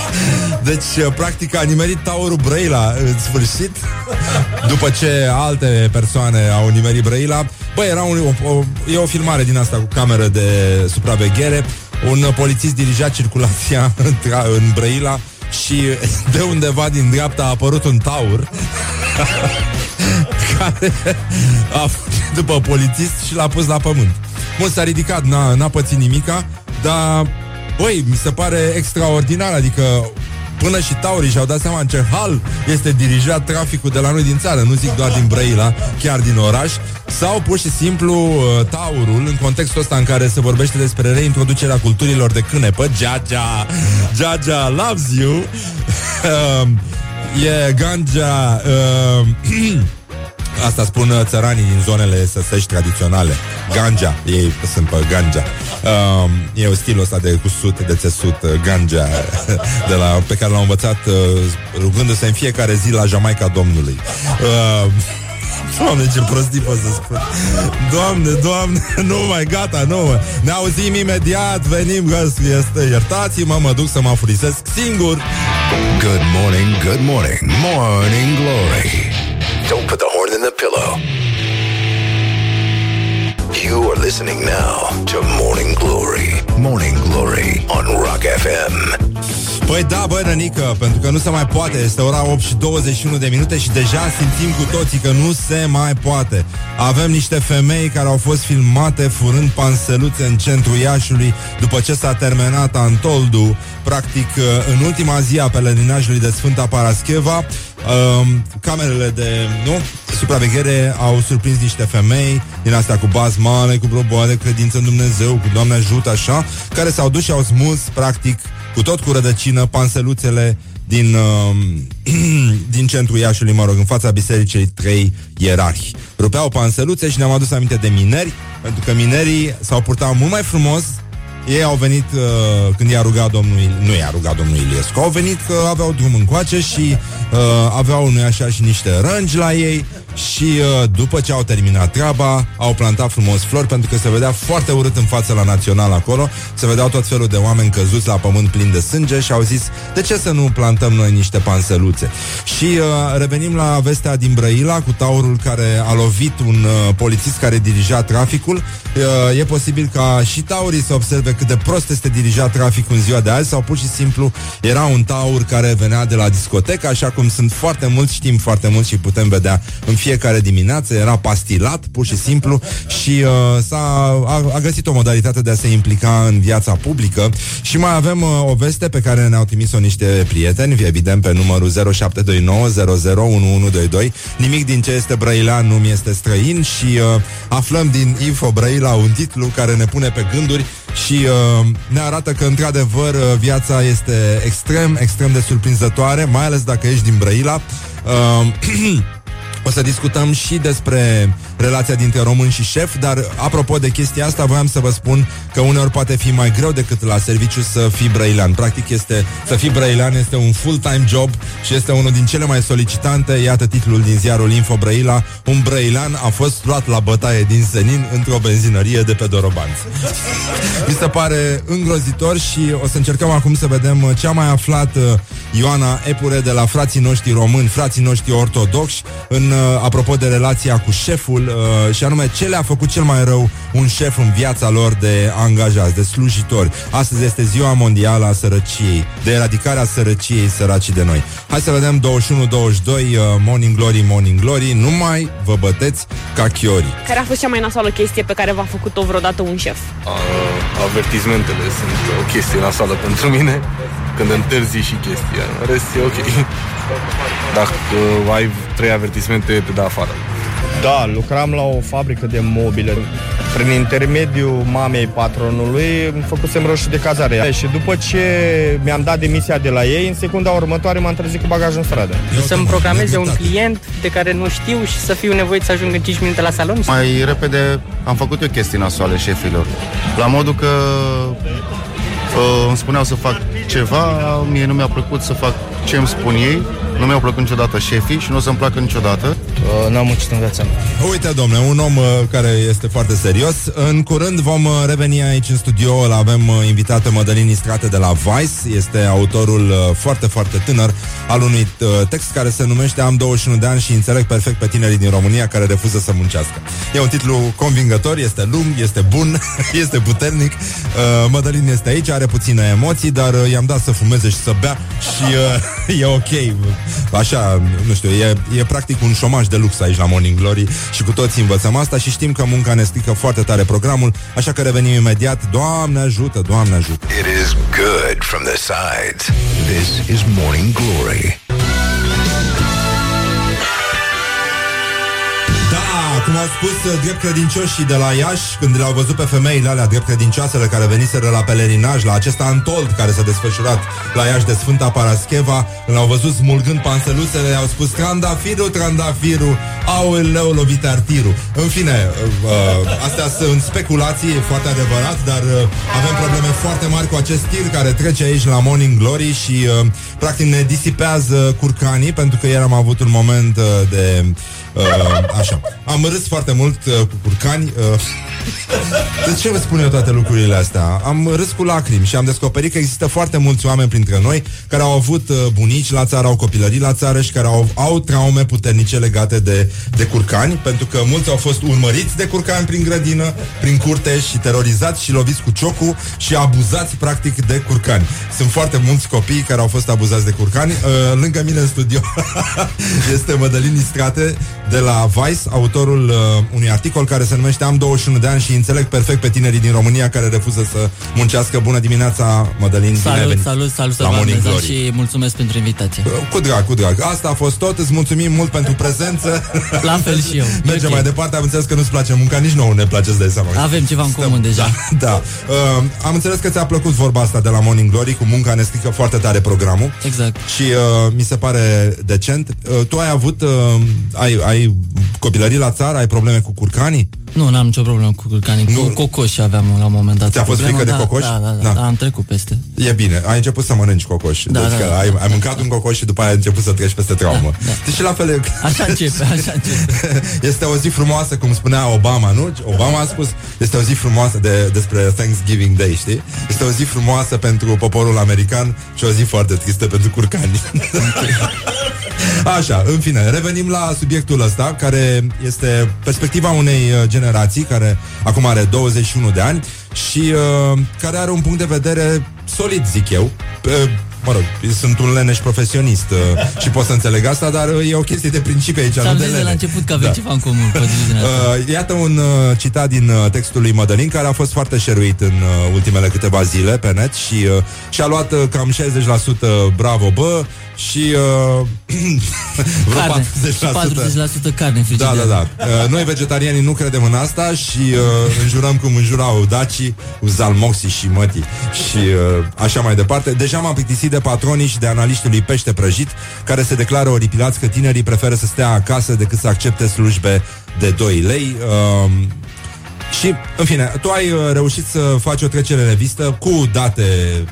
(laughs) deci, uh, practic, a nimerit taurul Brăila în sfârșit, după ce alte persoane au nimerit Brăila. Băi, era un, o, o, e o filmare din asta cu cameră de supraveghere. Un polițist dirija circulația (laughs) în, în Brăila și de undeva din dreapta a apărut un taur (laughs) care a fugit după polițist și l-a pus la pământ. Bun, s-a ridicat, n-a, n-a pățit nimica, dar, băi, mi se pare extraordinar, adică Până și taurii și-au dat seama în ce hal este dirijat traficul de la noi din țară, nu zic doar din Brăila, chiar din oraș, sau pur și simplu uh, taurul, în contextul ăsta în care se vorbește despre reintroducerea culturilor de cânepă, Gia-Gia, Gia-Gia loves you, uh, (laughs) e ganja, uh, (clears throat) Asta spun uh, țăranii din zonele săsești tradiționale. Ganja, ei sunt pe ganja. Um, e o stilul ăsta de cusut, de țesut, uh, ganja, (laughs) de la, pe care l-am învățat uh, rugându-se în fiecare zi la Jamaica Domnului. Uh, (laughs) Doamne, ce prostii pot să spun Doamne, doamne, (laughs) nu mai, gata, nu Ne auzim imediat, venim, găs, este Iertați-mă, mă duc să mă furisesc singur Good morning, good morning, morning glory. Don't put the horn in the pillow. You are listening now to Morning Glory. Morning Glory on Rock FM. Păi da, băi, Rănică, pentru că nu se mai poate Este ora 8 și 21 de minute Și deja simțim cu toții că nu se mai poate Avem niște femei care au fost filmate Furând panseluțe în centrul Iașului După ce s-a terminat Antoldu Practic, în ultima zi a pelerinajului de Sfânta Parascheva Um, camerele de nu, supraveghere au surprins niște femei din astea cu baz mare, cu proboa de credință în Dumnezeu, cu Doamne ajută, așa, care s-au dus și au smuls, practic, cu tot cu rădăcină, panseluțele din, uh, (clears throat) din centrul Iașului, mă rog, în fața bisericii trei ierarhi. Rupeau panseluțe și ne-am adus aminte de mineri, pentru că minerii s-au purtat mult mai frumos ei au venit uh, când i-a rugat domnul, nu i-a rugat domnul Iliescu, au venit că aveau drum încoace și uh, aveau, nu așa, și niște rângi la ei și uh, după ce au terminat treaba, au plantat frumos flori pentru că se vedea foarte urât în față la național acolo, se vedeau tot felul de oameni căzuți la pământ plin de sânge și au zis, de ce să nu plantăm noi niște panseluțe? Și uh, revenim la vestea din Brăila cu taurul care a lovit un uh, polițist care dirija traficul. Uh, e posibil ca și taurii să observe cât de prost este dirijat traficul în ziua de azi sau pur și simplu era un taur care venea de la discotecă, așa cum sunt foarte mulți, știm foarte mulți și putem vedea în fiecare dimineață, era pastilat, pur și simplu, și uh, s-a, a, a găsit o modalitate de a se implica în viața publică. Și mai avem uh, o veste pe care ne-au trimis-o niște prieteni, evident pe numărul 0729001122. Nimic din ce este brăilean nu mi este străin și uh, aflăm din Info Brăila un titlu care ne pune pe gânduri și uh, ne arată că, într-adevăr, uh, viața este extrem, extrem de surprinzătoare, mai ales dacă ești din Brăila. Uh, (clears throat) O să discutăm și despre relația dintre român și șef, dar apropo de chestia asta, voiam să vă spun că uneori poate fi mai greu decât la serviciu să fii brăilean. Practic este, să fii brăilean este un full-time job și este unul din cele mai solicitante. Iată titlul din ziarul Info Brăila. Un brăilean a fost luat la bătaie din Senin într-o benzinărie de pe Dorobanți. Mi se pare îngrozitor și o să încercăm acum să vedem ce a mai aflat uh, Ioana Epure de la frații noștri români, frații noștri ortodoxi, în, uh, apropo de relația cu șeful uh, și anume ce le-a făcut cel mai rău un șef în viața lor de angajați, de slujitori. Astăzi este ziua mondială a sărăciei, de eradicarea sărăciei săracii de noi. Hai să vedem 21-22, uh, Morning Glory, Morning Glory, nu mai vă băteți ca chiori. Care a fost cea mai nasoală chestie pe care v-a făcut-o vreodată un șef? Uh, avertizmentele sunt o chestie nasoală pentru mine când întârzi și chestia. În rest e ok. Dacă ai trei avertismente, te dă afară. Da, lucram la o fabrică de mobile. prin intermediul mamei patronului, îmi făcusem roșii de cazare. Și după ce mi-am dat demisia de la ei, în secunda următoare m-am trezit cu bagajul în stradă. Să-mi programeze un client de care nu știu și să fiu nevoit să ajung în 5 minute la salon. Mai repede am făcut eu chestii nasoale șefilor. La modul că uh, îmi spuneau să fac ceva, mie nu mi-a plăcut să fac ce îmi spun ei, nu mi-au plăcut niciodată șefii și nu o să-mi placă niciodată. Uh, n-am muncit în viața mea. Uite, domnule, un om uh, care este foarte serios. În curând vom uh, reveni aici în studio. Îl avem uh, invitată Mădălin Istrate de la Vice. Este autorul uh, foarte, foarte tânăr al unui uh, text care se numește Am 21 de ani și înțeleg perfect pe tinerii din România care refuză să muncească. E un titlu convingător, este lung, este bun, (laughs) este puternic. Uh, Mădălin este aici, are puține emoții, dar uh, i-am dat să fumeze și să bea și uh, (laughs) e ok. Așa, nu știu, e, e practic un șomaj de lux aici la Morning Glory și cu toți învățăm asta și știm că munca ne strică foarte tare programul, așa că revenim imediat. Doamne ajută, Doamne ajută! It is good from the sides. This is Morning Glory. Da, cum au spus uh, drept credincioșii de la Iași, când le-au văzut pe femeile alea drept credincioasele care veniseră la pelerinaj, la acest antold care s-a desfășurat la Iași de Sfânta Parascheva, când l-au văzut smulgând panseluțele, au spus Trandafiru, trandafiru, aoleu lovit artiru. În fine, uh, uh, astea sunt speculații, e foarte adevărat, dar uh, avem probleme foarte mari cu acest tir care trece aici la Morning Glory și uh, practic ne disipează curcanii, pentru că ieri am avut un moment uh, de Uh, așa. Am râs foarte mult uh, cu curcani. Uh, de ce vă spun eu toate lucrurile astea? Am râs cu lacrimi și am descoperit că există foarte mulți oameni printre noi care au avut uh, bunici la țară, au copilării la țară și care au, au traume puternice legate de, de curcani, pentru că mulți au fost urmăriți de curcani prin grădină, prin curte și terorizați și loviți cu ciocul și abuzați practic de curcani. Sunt foarte mulți copii care au fost abuzați de curcani. Uh, lângă mine în studio (laughs) este Mădălin Istrate de la Vice, autorul uh, unui articol care se numește Am 21 de ani și înțeleg perfect pe tinerii din România care refuză să muncească. Bună dimineața, Mădălin, bine ai Salut, venit salut, salut, la salut, Morning Dumnezeu Glory. și mulțumesc pentru invitație. Cu drag, cu drag. Asta a fost tot. Îți mulțumim mult pentru prezență. (laughs) La fel și eu. (laughs) Mergem Ok. mai departe. Am înțeles că nu-ți place munca, nici nouă ne place să dai seama. Avem ceva în comun deja. (laughs) Da, da. Uh, am înțeles că ți-a plăcut vorba asta de la Morning Glory cu munca ne strică foarte tare programul. Exact. Și uh, mi se pare decent. Uh, tu ai avut uh, ai, ai copilării la țară, ai probleme cu curcanii? Nu, n-am nicio problemă cu curcanii. Cu cocoși aveam la un moment dat. Ți-a fost Problemă, frică de da, cocoși? Da, da, da, Da. da, am trecut peste. E bine, ai început să mănânci cocoș. Da, deci da, că da. ai, ai mâncat un cocoș și după aia ai început să treci peste traumă. Da, da. Deci la fel e... Așa începe, așa începe. (laughs) Este o zi frumoasă, cum spunea Obama, nu? Obama a spus, este o zi frumoasă de, despre Thanksgiving Day, știi? Este o zi frumoasă pentru poporul american și o zi foarte tristă pentru curcani. (laughs) Așa, în fine, revenim la subiectul ăsta, care este perspectiva unei uh, generații care acum are 21 de ani și uh, care are un punct de vedere solid, zic eu. Uh, Mă rog, sunt un leneș profesionist uh, (laughs) și pot să înțeleg asta, dar uh, e o chestie de principiu aici, Ți-am nu de zis de la lene. început că avem Da. ceva în comun cu diviziunea asta. Uh, iată un uh, citat din uh, textul lui Mădălin care a fost foarte șeruit în uh, ultimele câteva zile pe net și uh, și-a luat uh, cam 60% bravo bă și uh, (coughs) vreo Carne. 40%. Și 40% carne în Da, frigider. da, da. Uh, noi vegetarianii nu credem în asta și uh, înjurăm cum înjurau dacii, uzalmoxii și mătii și uh, așa mai departe. Deja m-am plictisit de patronii și de analiștii lui pește prăjit care se declară oripilați că tinerii preferă să stea acasă decât să accepte slujbe de 2 lei. Uh, și, în fine, tu ai uh, reușit să faci o trecere în revistă cu date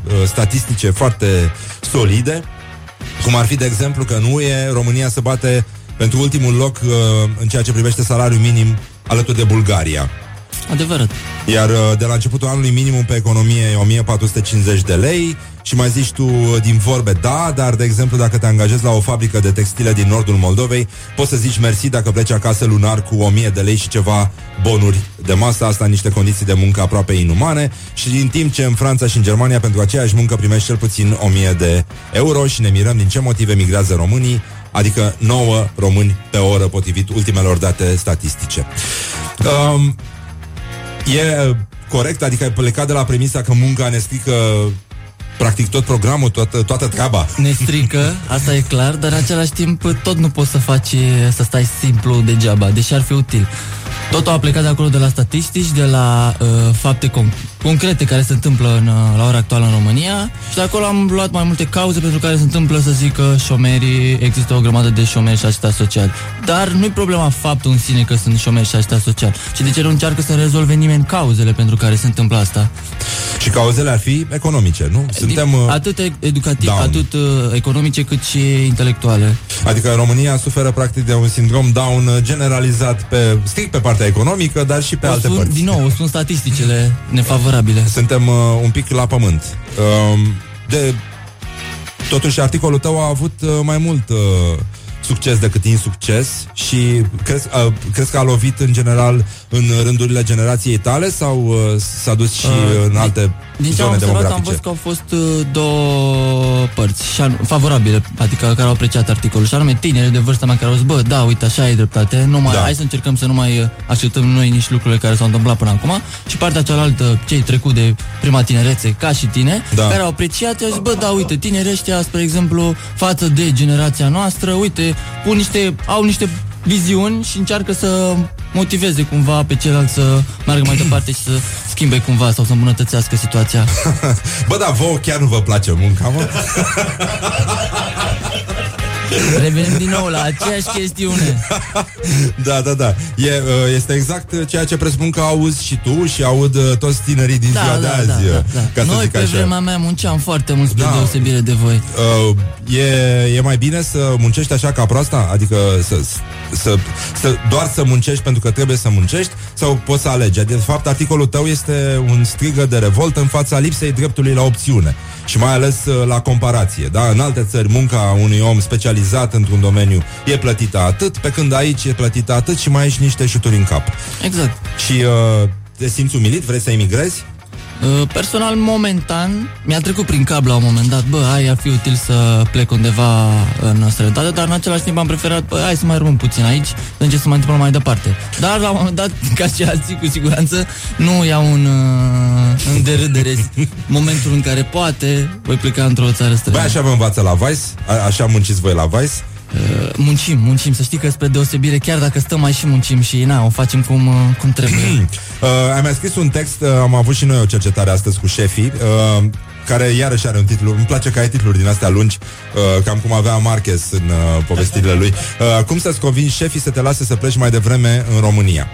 uh, statistice foarte solide, cum ar fi, de exemplu, că în UE România se bate pentru ultimul loc uh, în ceea ce privește salariul minim alături de Bulgaria. Adevărat. Iar uh, de la începutul anului minimum pe economie e 1450 de lei și mai zici tu uh, din vorbe, da, dar de exemplu dacă te angajezi la o fabrică de textile din nordul Moldovei, poți să zici mersi dacă pleci acasă lunar cu 1000 de lei și ceva bonuri de masă, asta în niște condiții de muncă aproape inumane și din timp ce în Franța și în Germania pentru aceeași muncă primești cel puțin 1000 de euro și ne mirăm din ce motive migrează românii, adică 9 români pe oră potrivit ultimelor date statistice. Um, E corect? Adică ai plecat de la premisa că munca ne strică practic tot programul, toată, toată treaba. Ne strică, asta e clar, dar în același timp tot nu poți să faci, să stai simplu degeaba, deși ar fi util. Totul a plecat de acolo de la statistici, de la uh, fapte con- concrete care se întâmplă în, uh, la ora actuală în România și de acolo am luat mai multe cauze pentru care se întâmplă, să zic că șomerii, există o grămadă de șomeri și asistați social. Dar nu-i problema faptul în sine că sunt șomeri și asistați social, ci de ce nu încearcă să rezolve nimeni cauzele pentru care se întâmplă asta. Și cauzele ar fi economice, nu? Suntem... uh, Atât e- educativ, down. atât uh, economice cât și intelectuale. Adică România suferă practic de un sindrom down uh, generalizat pe, strict pe partea economică, dar și pe O alte spun, părți. din nou, o spun statisticile nefavorabile. (laughs) Suntem uh, un pic la pământ. Uh, de Totuși, articolul tău a avut uh, mai mult uh, succes decât insucces și crezi, uh, crezi că a lovit în general în rândurile generației tale sau uh, s-a dus și Uh, în alte Din ce am zone observat, am demografice? văzut că au fost uh, două părți și anu- favorabile, adică care au apreciat articolul, și anume tineri de vârsta mea care au zis, bă, da, uite, așa e dreptate, nu mai, Da. da. hai să încercăm să nu mai uh, acceptăm noi nici lucrurile care s-au întâmplat până acum și partea cealaltă, cei trecut de prima tinerețe, ca și tine, Da. care au apreciat și au zis, bă, da, uite, tinerii ăștia, spre exemplu, față de generația noastră, uite, pun niște, au niște viziuni și încearcă să motiveze cumva pe ceilalți să meargă mai departe și să schimbe cumva sau să îmbunătățească situația. (laughs) Bă, da, vouă chiar nu vă place munca, mă? (laughs) Revenim din nou la aceeași chestiune. da, da, da. E, uh, este exact uh, ceea ce presupun că auzi și tu și aud uh, toți tinerii din ziua de azi. uh, Ca să Noi zic pe așa. vremea mea munceam foarte mult spre Da. deosebire de voi. Uh, e, e mai bine să muncești așa ca proasta? Adică să, să, să, doar să muncești pentru că trebuie să muncești sau poți să alegi? De fapt, articolul tău este un strigă de revoltă în fața lipsei dreptului la opțiune și mai ales uh, la comparație. Da? În alte țări, munca unui om specializat într-un domeniu e plătită atât, pe când aici e plătită atât și mai ai și niște șuturi în cap. Exact. Și uh, te simți umilit? Vrei să emigrezi? Uh, Personal, momentan, mi-a trecut prin cap la un moment dat, bă, hai, ar fi util să plec undeva în străinătate, dar în același timp am preferat, bă, hai să mai rămân puțin aici, să încerc să mai întâmplă mai departe. Dar la un moment dat, (laughs) ca și alții, cu siguranță, nu iau un, uh, în derâdere momentul în care poate voi pleca într-o țară Băi, străină. așa vă învață la Vice? A- așa munciți voi la Vice? Uh, muncim, muncim, să știi că spre deosebire, chiar dacă stăm mai și muncim și na, o facem cum, uh, cum trebuie. Uh, (clears throat) ai mai scris un text, uh, am avut și noi o cercetare astăzi cu șefii, uh, care iarăși are un titlu, îmi place că ai titluri din astea lungi, uh, cam cum avea Marquez în uh, povestirile lui. Uh, cum să-ți convingi șefii să te lase să pleci mai devreme în România?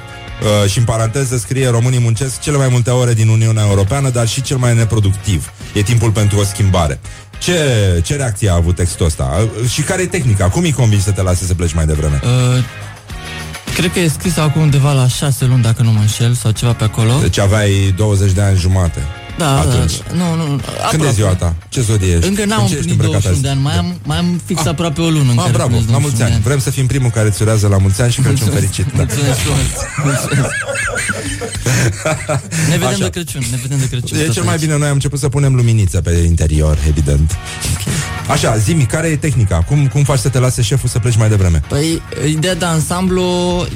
Uh, și în paranteză scrie românii muncesc cele mai multe ore din Uniunea Europeană, dar și cel mai neproductiv. E timpul pentru o schimbare. Ce, ce reacție a avut textul ăsta? Uh, și care e tehnica? Cum îi convingi să te lase să pleci mai devreme? Uh, cred că e scris acum undeva la șase luni, dacă nu mă înșel, sau ceva pe acolo. Deci aveai 20 de ani jumate. Da, atunci. da, nu, nu. Când aproape. e ziua ta? Ce zodie ești? Încă n-am În ce ești împlinit îmbrăcat 21 azi? de ani, mai am, mai am fix aproape o lună în Ah, care bravo, împlinesc la 21 mulți de ani. ani. Vrem să fim primul care îți urează la mulți ani și Crăciun fericit. Da. Mulțumesc frumos. Mulțumesc. Ne vedem Așa. de Crăciun, ne vedem de Crăciun. E tot cel mai aici. bine, noi am început să punem luminiță pe interior, evident. Așa, zimi, care e tehnica? Cum, cum faci să te lase șeful să pleci mai devreme? Păi, ideea de ansamblu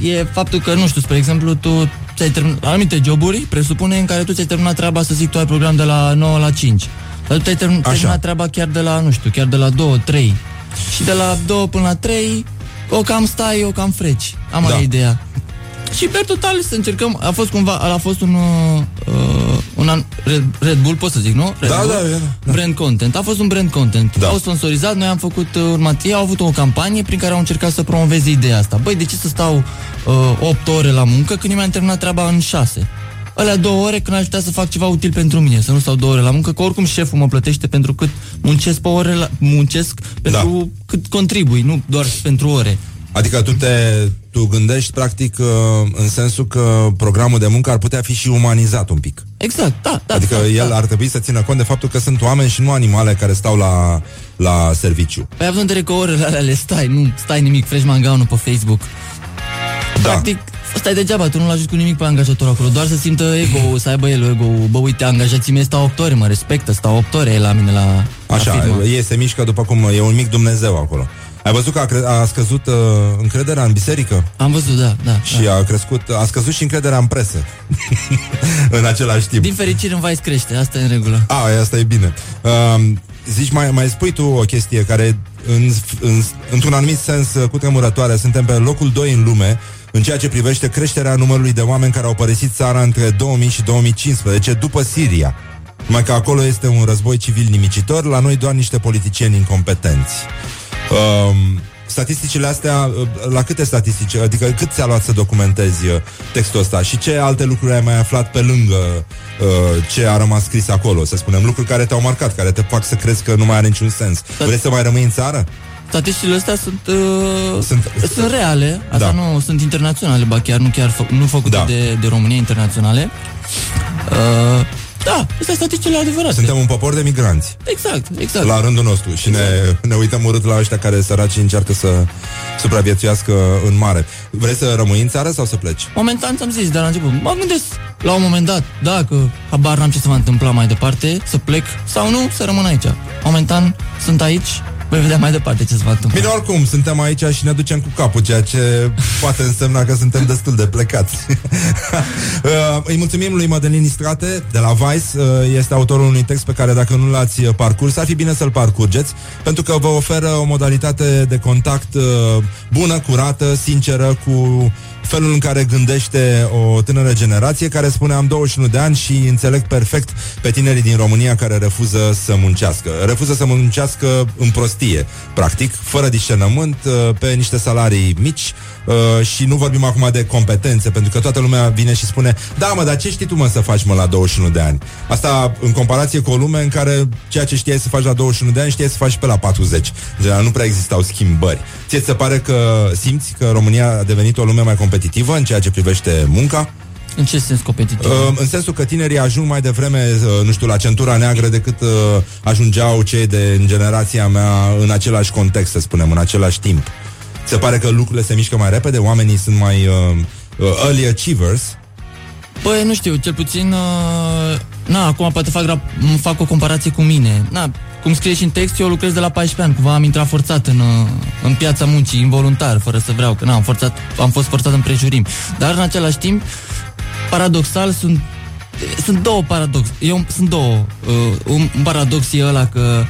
e faptul că, nu știu, spre exemplu, tu ți-ai terminat anumite joburi, presupune în care tu ți-ai terminat treaba, să zic, tu ai program de la 9 la 5. Dar tu te-ai term- Așa. terminat treaba chiar de la, nu știu, chiar de la 2, 3. Și de la 2 până la 3, o cam stai, o cam freci. Am Da. da. ideea. Și pe total să încercăm, a fost cumva, a fost un, uh, uh, un an, Red, Red Bull, pot să zic, nu? Red Da, Bull? da, da, Brand content. A fost un brand content. Da. Au sponsorizat, noi am făcut uh, urmat. Ei au avut o campanie prin care au încercat să promoveze ideea asta. Băi, de ce să stau uh, 8 ore la muncă când eu mi-am terminat treaba în 6? Alea două ore când aș putea să fac ceva util pentru mine, să nu stau două ore la muncă, că oricum șeful mă plătește pentru cât muncesc pe ore, la, muncesc pentru da. cât contribui, nu doar pentru ore. Adică tu te tu gândești practic uh, în sensul că programul de muncă ar putea fi și umanizat un pic. Exact, da, da. Adică da, el da. ar trebui să țină cont de faptul că sunt oameni și nu animale care stau la, la serviciu. Păi având în vedere că orele alea le stai, nu stai nimic, fresh mangaunul pe Facebook. Da. Practic, stai degeaba, tu nu-l ajuți cu nimic pe angajator acolo, doar să simtă ego să aibă el ego bă, uite, angajații mei stau 8 ore, mă respectă, stau 8 ore la mine la, Așa, la firmă. ei se mișcă după cum e un mic Dumnezeu acolo. Ai văzut că a, cre- a scăzut uh, încrederea în biserică? Am văzut, da, da. Și a crescut, a scăzut și încrederea în presă. (laughs) în același timp. Din fericire în Vice crește, asta e în regulă. A, asta e bine. Uh, zici, mai, mai spui tu o chestie care, în, în, într-un anumit sens, uh, cu tremurătoare, suntem pe locul 2 în lume în ceea ce privește creșterea numărului de oameni care au părăsit țara între 2000 și 2015, după Siria. Numai că acolo este un război civil nimicitor, la noi doar niște politicieni incompetenți. Um, statisticile astea, uh, la câte statistici, adică cât ți-a luat să documentezi uh, textul ăsta și ce alte lucruri ai mai aflat pe lângă uh, ce a rămas scris acolo, să spunem, lucruri care te-au marcat, care te fac să crezi că nu mai are niciun sens. Vrei să mai rămâi în țară? Statisticile astea sunt, uh, sunt, sunt reale, asta Da. nu sunt internaționale, ba chiar nu chiar fă, nu făcute Da. de, de România internaționale. Uh, da, astea sunt statisticile adevărate. Suntem un popor de migranți. Exact, exact. La rândul nostru Și ne, ne uităm urât la ăștia care săraci încearcă să supraviețuiască în mare Vrei să rămâi în țară sau să pleci? Momentan ți-am zis de la început, mă gândesc la un moment dat, dacă habar n-am ce se va întâmpla mai departe, să plec sau nu, să rămân aici. Momentan sunt aici, voi vedea mai departe ce se va întâmpla. Bine, oricum, suntem aici și ne ducem cu capul Ceea ce (laughs) poate însemna că suntem destul de plecați (laughs) Uh, Îi mulțumim lui Mădălin Strate De la Vice Uh, Este autorul unui text pe care dacă nu l-ați uh, parcurs Ar fi bine să-l parcurgeți Pentru că vă oferă o modalitate de contact uh, Bună, curată, sinceră Cu felul în care gândește o tânără generație care spune am 21 de ani și înțeleg perfect pe tinerii din România care refuză să muncească. Refuză să muncească în prostie, practic, fără discernământ, uh, pe niște salarii mici uh, și nu vorbim acum de competențe, pentru că toată lumea vine și spune da mă, dar ce știi tu mă să faci mă la 21 de ani? Asta în comparație cu o lume în care ceea ce știai să faci la 21 de ani știai să faci pe la 40. General, nu prea existau schimbări. Ție ți se pare că simți că România a devenit o lume mai competitivă în ceea ce privește munca? În ce sens competitiv? Uh, în sensul că tinerii ajung mai devreme, uh, nu știu, la centura neagră decât uh, ajungeau cei de în generația mea în același context, să spunem, în același timp. Se pare că lucrurile se mișcă mai repede, oamenii sunt mai uh, uh, early achievers. Păi, nu știu, cel puțin... Uh, na, acum poate fac, rap- m- fac o comparație cu mine. Na, cum scrie și în text, eu lucrez de la 14 ani. Cumva am intrat forțat în, uh, în piața muncii, involuntar, fără să vreau. Că na, am, forțat, am fost forțat în prejurim. Dar, în același timp, paradoxal, sunt sunt două paradox. Eu, sunt două. Uh, un, un paradox e ăla că uh,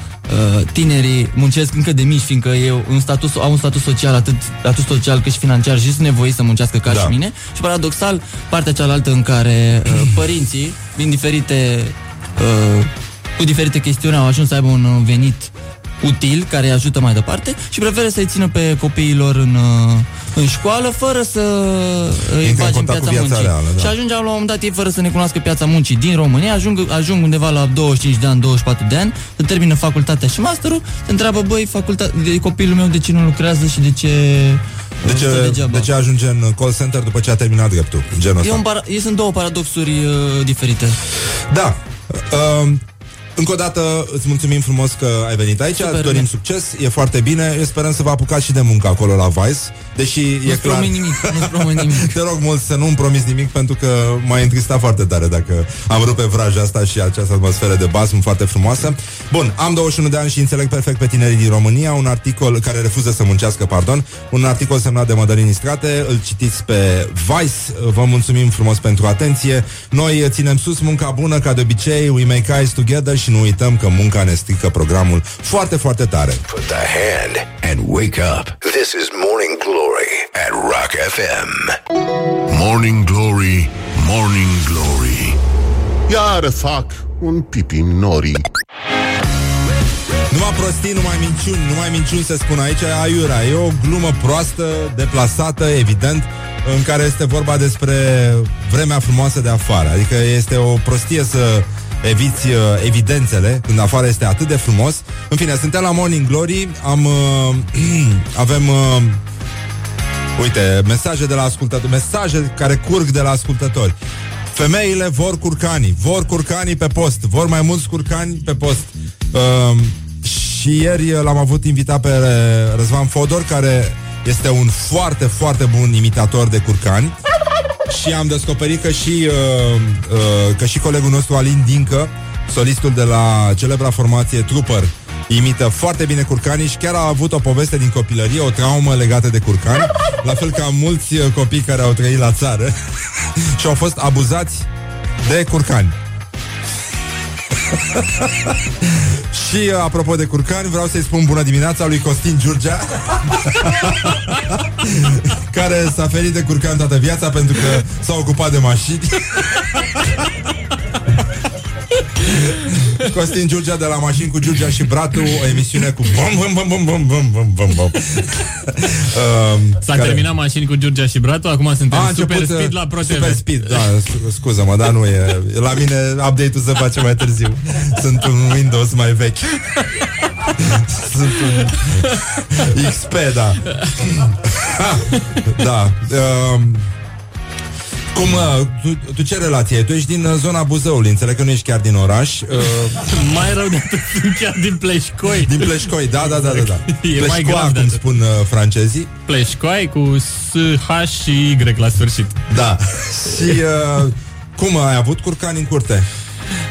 tinerii muncesc încă de mici, fiindcă eu un status, au un status social atât status social cât și financiar și sunt nevoiți să muncească ca Da. și mine. Și paradoxal, partea cealaltă în care uh, (clears throat) părinții, din diferite uh, cu diferite chestiuni, au ajuns să aibă un uh, venit util care îi ajută mai departe și preferă să-i țină pe copiilor în, uh, în școală fără să îi Intră în bagi în contact cu piața viața muncii. reală, da. Și ajungeau la un moment dat ei fără să ne cunoască piața muncii din România, ajung, ajung undeva la 25 de ani, 24 de ani, să termină facultatea și masterul, se întreabă, băi, facultate, de copilul meu de ce nu lucrează și de ce De uh, stă ce, degeaba. de ce ajunge în call center după ce a terminat dreptul? Genul E ăsta. un para- e, sunt două paradoxuri uh, diferite. Da. Uh, încă o dată îți mulțumim frumos că ai venit aici, Super, îți dorim bine. succes, e foarte bine, eu sperăm să vă apucați și de muncă acolo la Vice, deși e Nu-ți clar... promit nimic, nu-ți promit nimic. (laughs) Te rog mult să nu-mi promiți nimic pentru că m-a întristat foarte tare dacă am rupe vraja asta și această atmosferă de basm foarte frumoasă. Bun, am 21 de ani și înțeleg perfect pe tinerii din România, un articol care refuză să muncească, pardon, un articol semnat de Mădălin Istrate, îl citiți pe Vice, vă mulțumim frumos pentru atenție. Noi ținem sus munca bună ca de obicei, we make eyes together și nu uităm că munca ne strică programul foarte, foarte tare. Put the hand and wake up. This is Morning Glory at Rock FM. Morning Glory, Morning Glory Iar fac un pipi în norii Numai prostii, numai minciuni, numai minciuni se spun aici, aiurea. E o glumă proastă, deplasată, evident, în care este vorba despre vremea frumoasă de afară. Adică este o prostie să eviți uh, evidențele când afară este atât de frumos. În fine, suntem la Morning Glory, am, uh, (clears throat) avem... Uh, Uite, mesaje de la ascultători, mesaje care curg de la ascultători. Femeile vor curcanii, vor curcanii pe post, vor mai mulți curcani pe post. Um, și ieri l-am avut invitat pe Răzvan Fodor, care este un foarte, foarte bun imitator de curcani. Și am descoperit că și, uh, uh, că și colegul nostru Alin Dincă, solistul de la celebra formație Trooper, imită foarte bine curcanii și chiar a avut o poveste din copilărie, o traumă legată de curcani, la fel ca mulți uh, copii care au trăit la țară (laughs) și au fost abuzați de curcani. (laughs) și uh, apropo de curcani, vreau să-i spun bună dimineața lui Costin Giurgea (laughs) care s-a ferit de curcan toată viața pentru că s-a ocupat de mașini. (laughs) Costin Giurgia de la Mașini cu Giurgia și Bratu O emisiune cu bum, bum, bum, bum, bum, bum, bum, bum. Um, S-a terminat mașini cu Giurgia și Bratu, acum suntem A, super început, speed uh, la Pro TV. Super speed, da, scu- scuză-mă, dar nu e La mine update-ul se face mai târziu Sunt un Windows mai vechi (laughs) Sunt un XP, da Ha, (laughs) Da um, cum, uh, tu, tu ce relație ai? Tu ești din uh, zona Buzăului, înțeleg că nu ești chiar din oraș uh, (laughs) Mai rău de atât, sunt chiar din Pleșcoi. Din Pleșcoi, da, da, da, da, da. (laughs) E mai Pleșcoa, grav de cum atât. spun uh, francezii Pleșcoi cu S, H și Y la sfârșit. Da (laughs) Și uh, cum ai avut curcani în curte?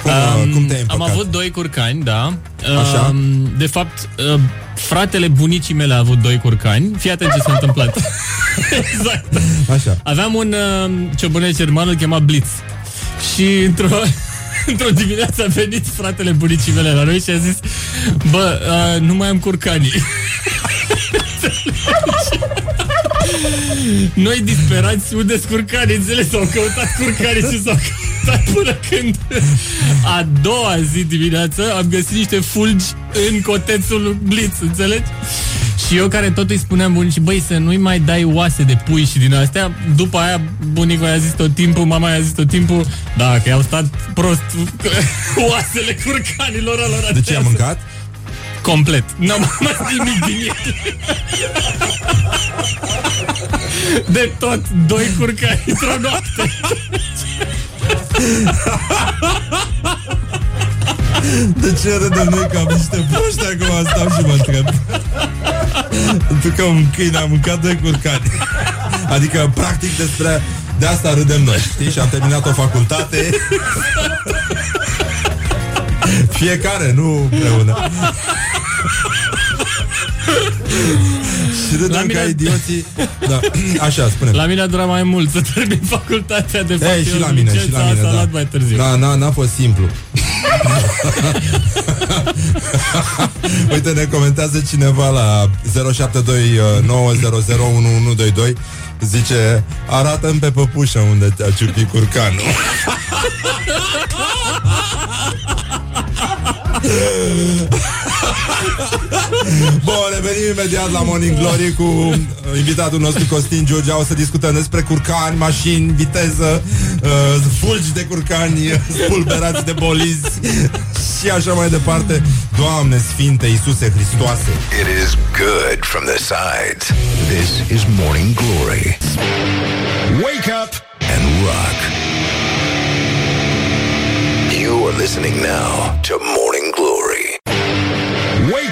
Cum, um, cum te-ai Am împăcat? avut doi curcani, da. Așa. Um, de fapt, uh, fratele bunicii mele a avut doi curcani. Fii atent ce s-a întâmplat. (laughs) exact. Așa. Aveam un uh, ciobănel german, îl chema Blitz. Și într-o, (laughs) într-o dimineață a venit fratele bunicii mele la noi și a zis Bă, uh, nu mai am curcanii. (laughs) Noi disperați unde curcani, înțeles? Au căutat curcani și s-au căutat până când a doua zi dimineață am găsit niște fulgi în cotețul lui Blitz, înțelegi? Și eu care tot îi spuneam bunicii, băi, să nu-i mai dai oase de pui și din astea, după aia bunicul i-a zis tot timpul, mama i-a zis tot timpul, da, că i-au stat prost (laughs) oasele curcanilor alora. De ce ai mâncat? Complet. N-am mai nimic din el. De tot, doi curcani într-o noapte. De ce râdem noi că am niște proști acum stau și mă întreb Pentru că un câine a mâncat doi curcani Adică practic despre de asta râdem noi Știi? Și am terminat o facultate Fiecare, nu împreună Și râdem La ca mine- idioții da. (clears throat) Așa, spune La mine a durat mai mult să termin (laughs) facultatea de fapt. Ei, și eu la mine, și licența la mine, asta a da. luat mai târziu. Da, n-a, n-a fost simplu. (laughs) Uite, ne comentează cineva la 0729001122 Zice, arată-mi pe păpușă unde te-a ciupit curcanul (laughs) (laughs) Bun, revenim imediat la Morning Glory cu uh, invitatul nostru Costin Giurgia. O să discutăm despre curcani, mașini, viteză, uh, fulgi de curcani, (laughs) spulberați de bolizi (laughs) și așa mai departe. Doamne Sfinte Iisuse Hristoase! It is good from the sides. This is Morning Glory. Wake up and rock. You are listening now to Morning Glory.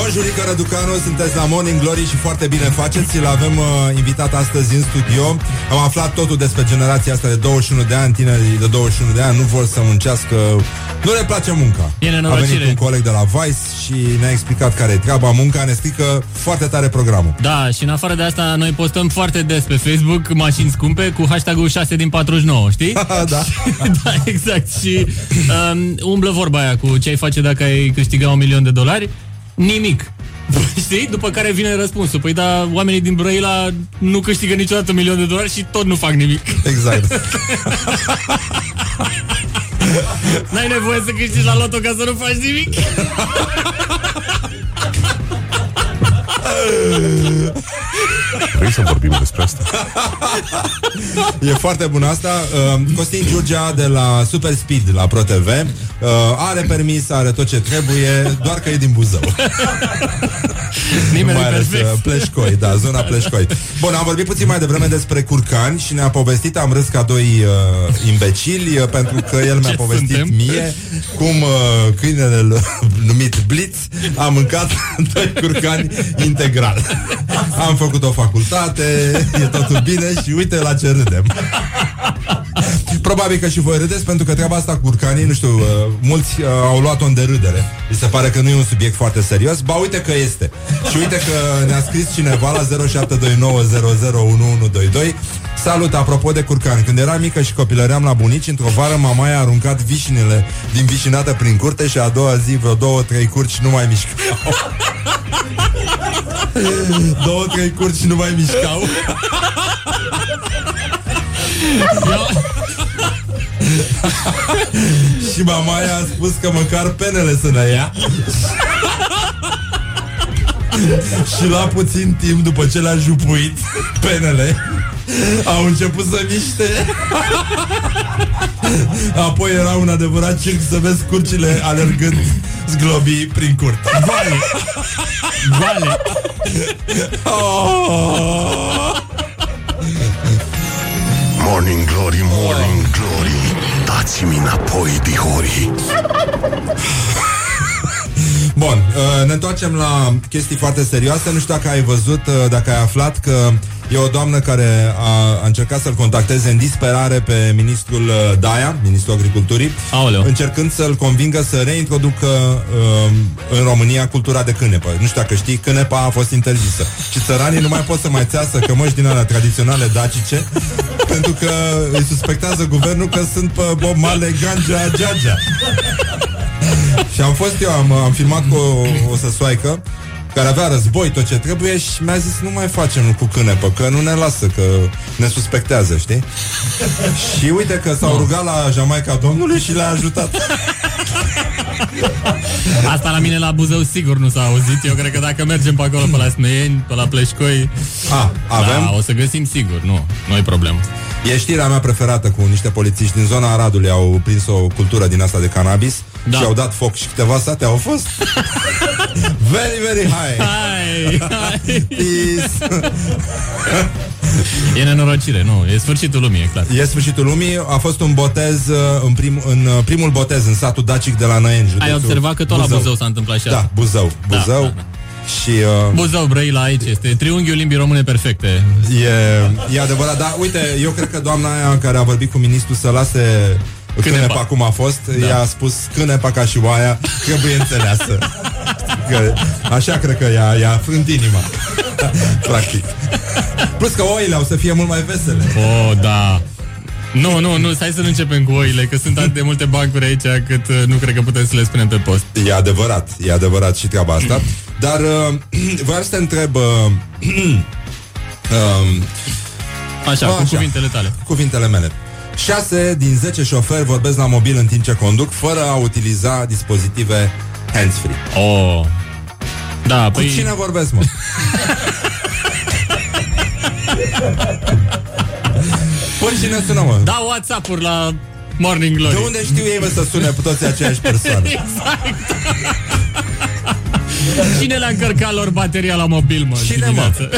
Bonjurică Răducanu, sunteți la Morning Glory și foarte bine faceți. Îl avem uh, invitat astăzi în studio. Am aflat totul despre generația asta de 21 de ani, tinerii de 21 de ani nu vor să muncească, nu le place munca. E A nenorocire. venit un coleg de la Vice și ne-a explicat care e treaba. Munca ne strică foarte tare programul. Da, și în afară de asta noi postăm foarte des pe Facebook mașini scumpe cu hashtagul 6 din 49, știi? (laughs) da. (laughs) da, exact. Și um, umblă vorba aia cu ce ai face dacă ai câștiga un milion de dolari? Nimic. (laughs) Știi? După care vine răspunsul. Păi da, oamenii din Brăila nu câștigă niciodată un milion de dolari și tot nu fac nimic. Exact. (laughs) N-ai nevoie să câștigi la loto ca să nu faci nimic. (laughs) Vrei să vorbim despre asta? E foarte bună asta. Uh, Costin Giurgia de la Super Speed la ProTV uh, are permis, are tot ce trebuie, doar că e din Buzău. Nimeni mai nu-i ales perfect. uh, Pleșcoi, da, zona Pleșcoi. Bun, am vorbit puțin mai devreme despre curcani și ne-a povestit, am râs ca doi uh, imbecili, uh, pentru că el mi-a Ce povestit suntem? mie cum uh, câinele l- numit Blitz a mâncat (laughs) doi curcani integral. Am făcut o facultate, e totul bine și uite la ce râdem. Probabil că și voi râdeți pentru că treaba asta cu curcanii, nu știu, uh, mulți uh, au luat-o în derâdere. Mi se pare că nu e un subiect foarte serios. Ba uite că este. Și uite că ne-a scris cineva la 0729001122 Salut, apropo de curcan Când eram mică și copilăream la bunici Într-o vară mama a aruncat vișinele Din vișinată prin curte Și a doua zi vreo două, trei curci nu mai mișcau. (laughs) Două, trei curci nu mai mișcau. (laughs) (laughs) Și mama a spus că măcar penele să ne ia. Și la puțin timp după ce le-a jupuit penele Au început să miște Apoi era un adevărat circ să vezi curcile alergând zglobii prin curte Vale! Vale! Oh! Morning Glory, Morning Glory Dați-mi înapoi, dihorii Bun, uh, ne întoarcem la chestii foarte serioase Nu știu dacă ai văzut, uh, dacă ai aflat că E o doamnă care a, a încercat să-l contacteze în disperare pe ministrul uh, Daia, ministrul agriculturii, Aoleu. încercând să-l convingă să reintroducă uh, în România cultura de cânepă. Nu știu dacă știi, cânepa a fost interzisă. Și țăranii nu mai pot să mai țeasă cămăși din alea tradiționale dacice, pentru că îi suspectează guvernul că sunt pe Bob Marley, Ganja, Georgia. Și am fost eu, am, am filmat cu o, o săsoaică care avea război, tot ce trebuie și mi-a zis nu mai facem cu cânepă, că nu ne lasă, că ne suspectează, știi? (laughs) și uite că s-au rugat la Jamaica Domnului și le-a ajutat. (laughs) Asta la mine la Buzău sigur nu s-a auzit Eu cred că dacă mergem pe acolo, pe la Sneieni, pe la Pleșcoi A, avem? da, O să găsim sigur, nu, nu e problemă E știrea mea preferată cu niște polițiști din zona Aradului au prins o cultură din asta de cannabis Da. și au dat foc și câteva sate au fost (laughs) very, very high. Hai, hai. Peace. (laughs) E nenorocire, nu, e sfârșitul lumii, e clar E sfârșitul lumii, a fost un botez uh, în, prim, în uh, primul botez în satul Dacic de la Năieni, Ai județul observat că tot la Buzău s-a întâmplat și Da, asta Buzău, Da, Buzău. da, da. Și uh, Buzău, Brăila aici este triunghiul limbii române perfecte e, e adevărat, dar uite, eu cred că doamna aia care a vorbit cu ministrul să lase Cânepa. Cânepa cum a fost, Da. i-a spus cânepa ca și oaia trebuie înțeleasă. Că, așa cred că i-a, i-a frânt inima. (laughs) Practic. Plus că oile au să fie mult mai vesele. Oh, da nu, nu, nu, hai să nu începem cu oile Că sunt atât de multe bancuri aici Cât uh, nu cred că putem să le spunem pe post E adevărat, e adevărat și treaba asta. Dar uh, (clears throat) vreau să te întreb uh, (clears throat) um, Așa, cu cuvintele tale Cuvintele mele. 6 din 10 șoferi vorbesc la mobil în timp ce conduc fără a utiliza dispozitive hands-free. Oh. Da, Cu păi... cine vorbesc, mă? Păi cine sună, mă? Da WhatsApp-uri la Morning Glory De unde știu ei, mă, să sune pe toți aceeași persoană? (laughs) Exact Cine le-a încărcat lor bateria la mobil, mă? Cine, dimineață?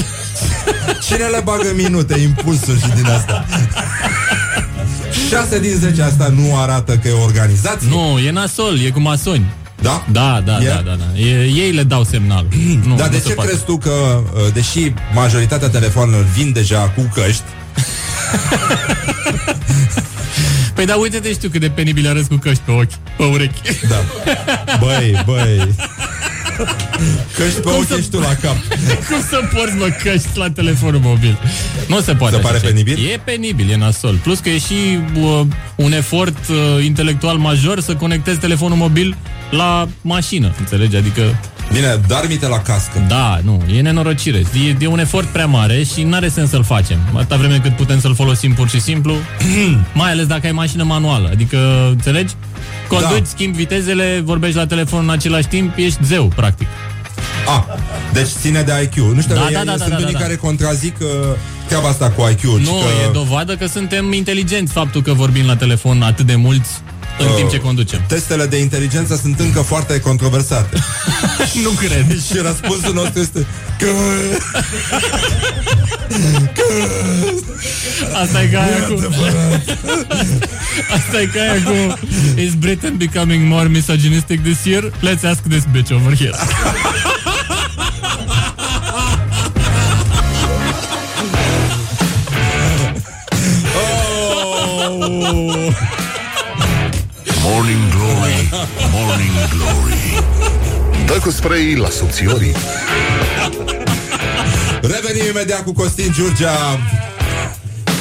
Cine le bagă minute, impulsuri și din asta? (laughs) 6 din 10 asta nu arată că e organizație? Nu, e nasol, e cu masoni Da? Da, da, E? da, da, da. E, Ei le dau semnal (clears throat) nu, Dar nu de se ce poate. crezi tu că, uh, deși majoritatea telefonelor vin deja cu căști, (laughs) Păi da, uite-te, știu cât de penibil arăți cu căști pe ochi, pe urechi da. (laughs) Băi, băi, căști pe Cum ochi să- ești tu la cap. (laughs) Cum să porți, mă, căști la telefonul mobil? Nu se poate Se așa pare ceva. penibil? E penibil, e nasol Plus că e și uh, un efort uh, intelectual major Să conectezi telefonul mobil la mașină Înțelegi? Adică Bine, dar mi la cască. Da, nu, e nenorocire. E, e un efort prea mare și n-are sens să-l facem. Atâta vreme cât putem să-l folosim pur și simplu, (clears throat) mai ales dacă ai mașină manuală. Adică, înțelegi? Conduci, Da. schimbi vitezele, vorbești la telefon în același timp, ești zeu, practic. A, deci ține de IQ. Nu știu, Da, ei- da, da, da, sunt da, unii da. care contrazic uh, treaba asta cu IQ. Nu, că, e dovadă că suntem inteligenți faptul că vorbim la telefon atât de mulți în Uh, timp ce conducem. Testele de inteligență sunt încă foarte controversate. (laughs) nu cred. și răspunsul nostru este că... Asta e ca aia cu... (laughs) Asta e ca aia cu... Is Britain becoming more misogynistic this year? Let's ask this bitch over here. (laughs) Oh! Morning Glory, Morning Glory. Dă cu spray la subțiorii. Revenim imediat cu Costin Giurgea.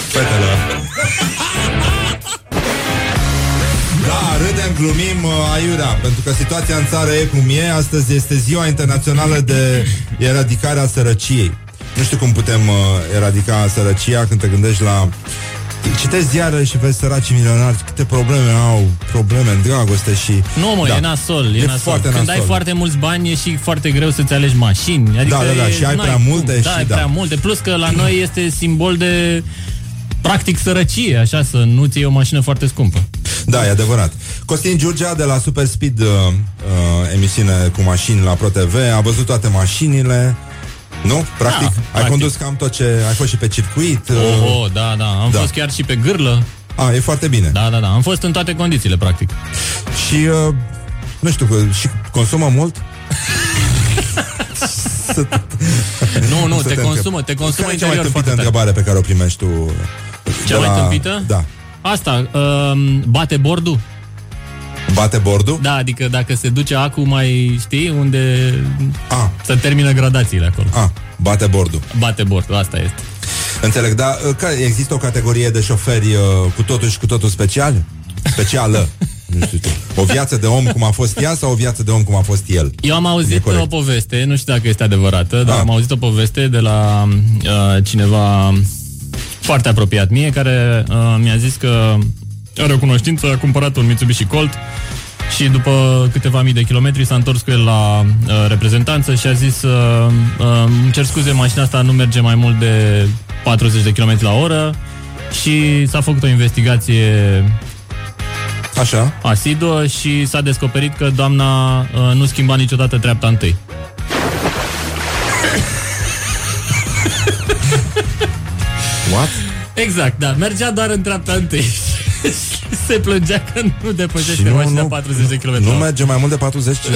Fetelor. Da, râdem, glumim, uh, aiurea Pentru că situația în țară e cum e. Astăzi este ziua internațională de eradicare a sărăciei. Nu știu cum putem uh, eradica sărăcia Când te gândești la Citești ziarele și vezi săraci milionari Câte probleme au, probleme în dragoste și... Nu mă, da. e nasol, e, E nasol. foarte Când nasol. ai foarte mulți bani e și foarte greu să-ți alegi mașini. Adică Da, da, da, e, și ai n-ai prea cum. multe Da, și ai da. prea multe. Plus că la noi este simbol de practic sărăcie, așa, să nu-ți iei o mașină foarte scumpă. Da, e adevărat. Costin Giurgea de la Super Speed, uh, uh, emisiune cu mașini la ProTV, a văzut toate mașinile. Nu? Practic, ai practic. condus cam tot ce... Ai fost și pe circuit. uh, Oh, oh, da, da. Am Da. fost chiar și pe gârlă. A, e foarte bine. Da, da, da. Am fost în toate condițiile, practic. Și, uh, nu știu, că și consumă mult? (laughs) Nu, nu, Să te întreb. consumă, te consumă Care e cea mai interior tâmpită foarte tare. întrebare pe care o primești tu? Cea de mai la- tâmpită? Da. Asta, um, bate bordul? Bate bordul? Da, adică dacă se duce acum mai, știi, unde A. să termină gradațiile acolo. A, bate bordul. Bate bordul, asta este. Înțeleg, dar uh, care, există o categorie de șoferi uh, cu totul și cu totul special? Specială? (laughs) nu știu ce. O viață de om cum a fost ea sau o viață de om cum a fost el? Eu am E auzit corect. o poveste, nu știu dacă este adevărată, dar Ah. am auzit o poveste de la uh, cineva foarte apropiat mie, care uh, mi-a zis că are o cunoștință, a cumpărat un Mitsubishi Colt și după câteva mii de kilometri s-a întors cu el la uh, reprezentanță și a zis uh, uh, îmi cer scuze, mașina asta nu merge mai mult de 40 de km la oră și s-a făcut o investigație Așa. asiduă și s-a descoperit că doamna uh, nu schimba niciodată treapta întâi. What? Exact, da. Mergea doar în treapta întâi. (laughs) (laughs) Se plângea că nu depășește Și nu- mașina nu- 40 de km. Nu merge mai mult de 40 în,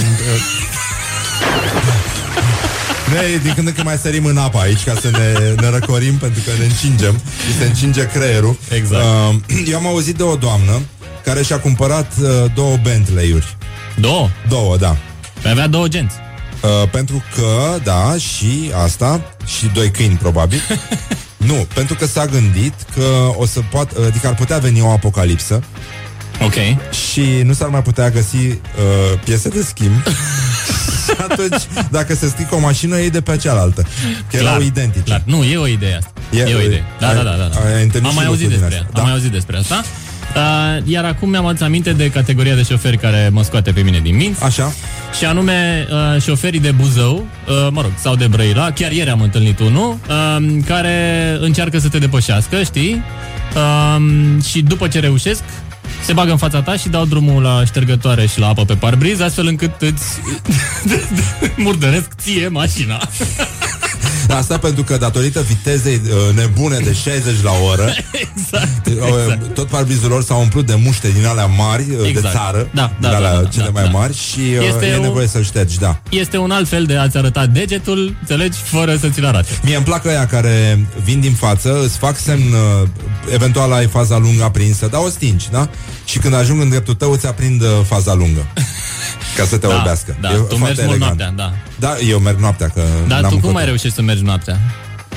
Noi din când în când mai sărim în apă aici ca să ne, ne răcorim pentru că ne încingem și se încinge creierul. Exact. Uh, eu am auzit de o doamnă care și-a cumpărat uh, două Bentley-uri. Două? Două, da. Păi avea două genți. Uh, pentru că, da, și asta, și doi câini, probabil. (laughs) nu, pentru că s-a gândit că o să poată, adică ar putea veni o apocalipsă Ok. și nu s-ar mai putea găsi uh, piese de schimb. (laughs) și atunci, dacă se strică o mașină, ei de pe cealaltă. Că erau identice. Clar. Nu, e o idee asta. E, E- e o idee. Da, ai- da, da. da. ai întâlnit Am și mai auzit lucruri din despre ea. astea, Am da? mai auzit despre asta. Uh, iar acum mi-am adus aminte de categoria de șoferi care mă scoate pe mine din minți. Așa. Și anume uh, șoferii de Buzău, uh, mă rog, sau de Brăila, chiar ieri am întâlnit unul, uh, care încearcă să te depășească, știi? Uh, și după ce reușesc, se bagă în fața ta și dau drumul la ștergătoare și la apă pe parbriz, astfel încât îți (laughs) murdăresc ție mașina. (laughs) Asta pentru că datorită vitezei uh, nebune de 60 la oră (laughs) exact, uh, Tot parbrizul lor s-a umplut de muște din alea mari uh, De Exact. țară Da, Din da, alea da, da, cele da, mai da. mari Și uh, Este e o- nevoie să-l ștergi, da Este un alt fel de a-ți arăta degetul, înțelegi, fără să ți-l arate. Mie îmi plac ăia care vin din față, îți fac semn, uh, eventual ai faza lungă aprinsă, dar o stingi, da? Și când ajung în dreptul tău, îți aprind uh, faza lungă. (laughs) Ca să te Da, orbească. da, E tu foarte mergi mult elegant. noaptea, da. Da, eu merg noaptea, că Dar n-am tu cum încotro. mai reușești să mergi noaptea?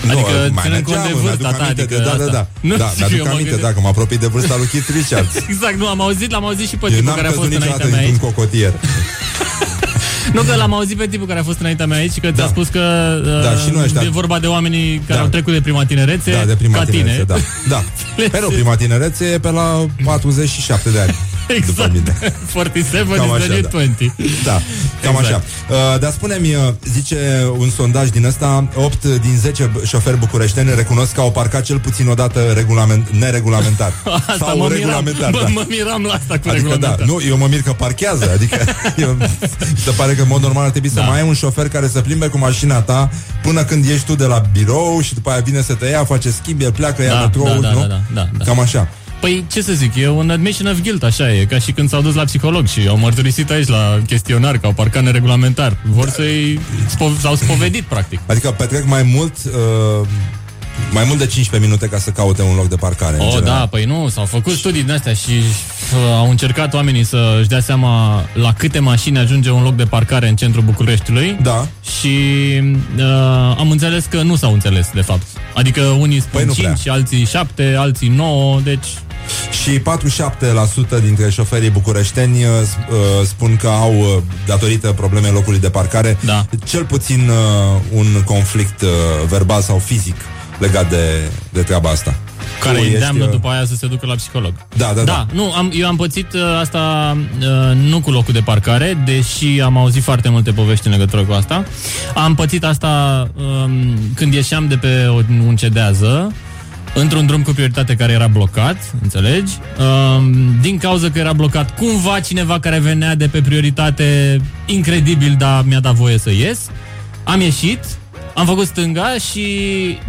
Nu, adică mai ținând cont mergeam, de îmi vârsta aduc ta, aminte adică de, da, da, asta. da, Nu da, știu, mi-aduc eu mă aminte, gândesc- dacă mă apropii de vârsta lui Keith Richards. (laughs) Exact, nu, am auzit, l-am auzit și pe Eu tipul n-am care a fost căzut înaintea niciodată mea aici. într-un cocotier. (laughs) Nu, că l-am auzit pe tipul care a fost înaintea mea aici și că ți-a Da. spus că Da, uh, și noi ăștia- e vorba de oamenii care Da. au trecut de prima tinerețe, Da, de prima ca tinerețe, tine. da. (laughs) da. Pe nu, prima tinerețe e pe la 47 de ani. După Exact. mine. (laughs) 47 Cam is așa, the new da. 20. Da, cam Exact. așa. Uh, dar spune-mi, uh, zice un sondaj din ăsta, 8 din 10 șoferi bucureșteni recunosc că au parcat cel puțin odată regulament, neregulamentar. (laughs) Asta Sau mă miram, regulamentar, mă, da. mă miram la asta cu Adică da, regulamentar. nu, eu mă mir că parchează Adică (laughs) eu, se pare că în mod normal ar trebui Da. să mai ai un șofer care să plimbe cu mașina ta Până când ești tu de la birou Și după aia vine să te ia, face schimb, el pleacă, ia Da, metroul, da, da, nu? da, da, da, da. Cam așa Păi, ce să zic, e un admission of guilt, așa e, ca și când s-au dus la psiholog și au mărturisit aici la chestionar că au parcat neregulamentar. Vor să-i... Spo- s-au spovedit, practic. Adică petrec mai mult uh, Mai mult de 15 minute ca să caute un loc de parcare în Oh, general. da, păi nu, s-au făcut studii din astea și au încercat oamenii să-și dea seama la câte mașini ajunge un loc de parcare în centrul Bucureștiului. Da. Și uh, am înțeles că nu s-au înțeles, de fapt. Adică unii spun Păi nu prea. 5, alții 7, alții 9, deci... Și 47% dintre șoferii bucureșteni uh, sp- uh, spun că au, uh, datorită problemei locului de parcare, Da. cel puțin uh, un conflict uh, verbal sau fizic legat de, de treaba asta. Care Tu îi ești, îndeamnă uh, după aia să se ducă la psiholog. Da, da, da. Da, nu, am, eu am pățit uh, asta uh, nu cu locul de parcare, deși am auzit foarte multe povești în legătură cu asta. Am pățit asta um, când ieșeam de pe o- un cedează, într-un drum cu prioritate care era blocat, înțelegi? Um, din cauza că era blocat cumva cineva care venea de pe prioritate incredibil, dar mi-a dat voie să ies. Am ieșit, am făcut stânga și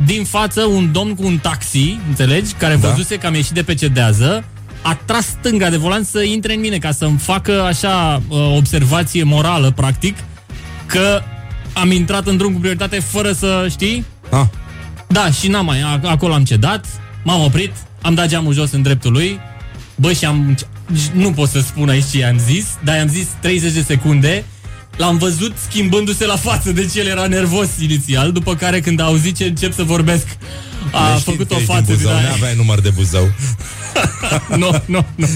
din față un domn cu un taxi, înțelegi, care da. văzuse că am ieșit de pe cedează, a tras stânga de volan să intre în mine ca să-mi facă așa uh, observație morală, practic, că am intrat în drum cu prioritate fără să știi. Ah. Da, și n-am mai, a- acolo am cedat, m-am oprit, am dat geamul jos în dreptul lui, bă, și am, nu pot să spun aici ce i-am zis, dar i-am zis 30 de secunde, L-am văzut schimbându-se la față, deci el era nervos inițial, după care când a auzit ce încep să vorbesc, a Neștiind făcut că o ești față din din Buzău, aia. N-aveai număr de Buzău. Nu, nu, nu.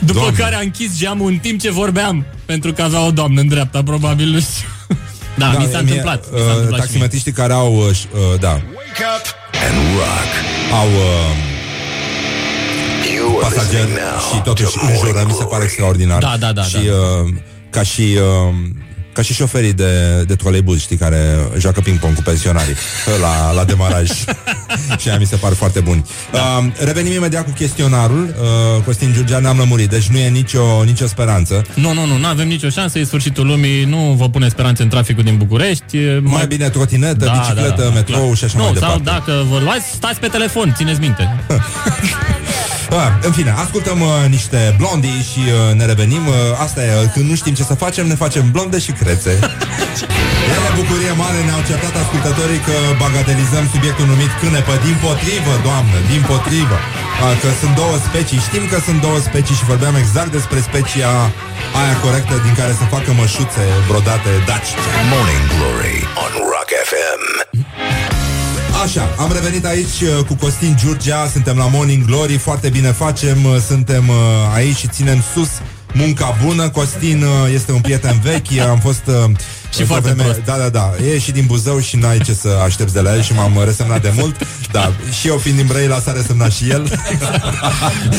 După Doamne. care a închis geamul în timp ce vorbeam, pentru că avea o doamnă în dreapta, probabil, nu știu. (laughs) Da, mi s-a mie, întâmplat. mi s-a Uh, întâmplat și mie. taximetriștii care au, uh, ș- uh, da, And rock. au uh, You are pasageri listening now și totuși to înjură, mi se pare extraordinar. Da, da, da, Și da. uh, ca și uh, ca și șoferii de, de troleibuz, știi, care joacă ping-pong cu pensionarii la, la demaraj. (laughs) și aia mi se par foarte buni. Da. Uh, revenim imediat cu chestionarul. Uh, Costin Giurgea ne-am lămurit, deci nu e nicio, nicio speranță. Nu, nu, nu, nu avem nicio șansă, e sfârșitul lumii, nu vă pune speranțe în traficul din București. e Mai, mai bine trotinetă, bicicletă, metrou clar. și așa nu, mai sau departe. dacă vă luați, stați pe telefon, țineți minte. (laughs) Ah, în fine, ascultăm uh, niște blondii și uh, ne revenim. Uh, asta e, uh, când nu știm ce să facem, ne facem blonde și crețe. Iar la bucurie mare ne-au certat ascultătorii că bagatelizăm subiectul numit cânepă. Din potrivă, doamnă, din potrivă. Uh, că sunt două specii. Știm că sunt două specii și vorbeam exact despre specia aia corectă din care se facă mășuțe brodate daci. Morning Glory on Rock FM. Așa, am revenit aici uh, cu Costin Giurgea, suntem la Morning Glory, foarte bine facem, uh, suntem uh, aici și ținem sus munca bună. Costin uh, este un prieten vechi, am fost uh, Și într-o foarte prost. Da, da, da, e și din Buzău și n-ai ce să aștepți de la el și m-am resemnat de mult. Da, și eu fiind din Brăila s-a resemnat și el.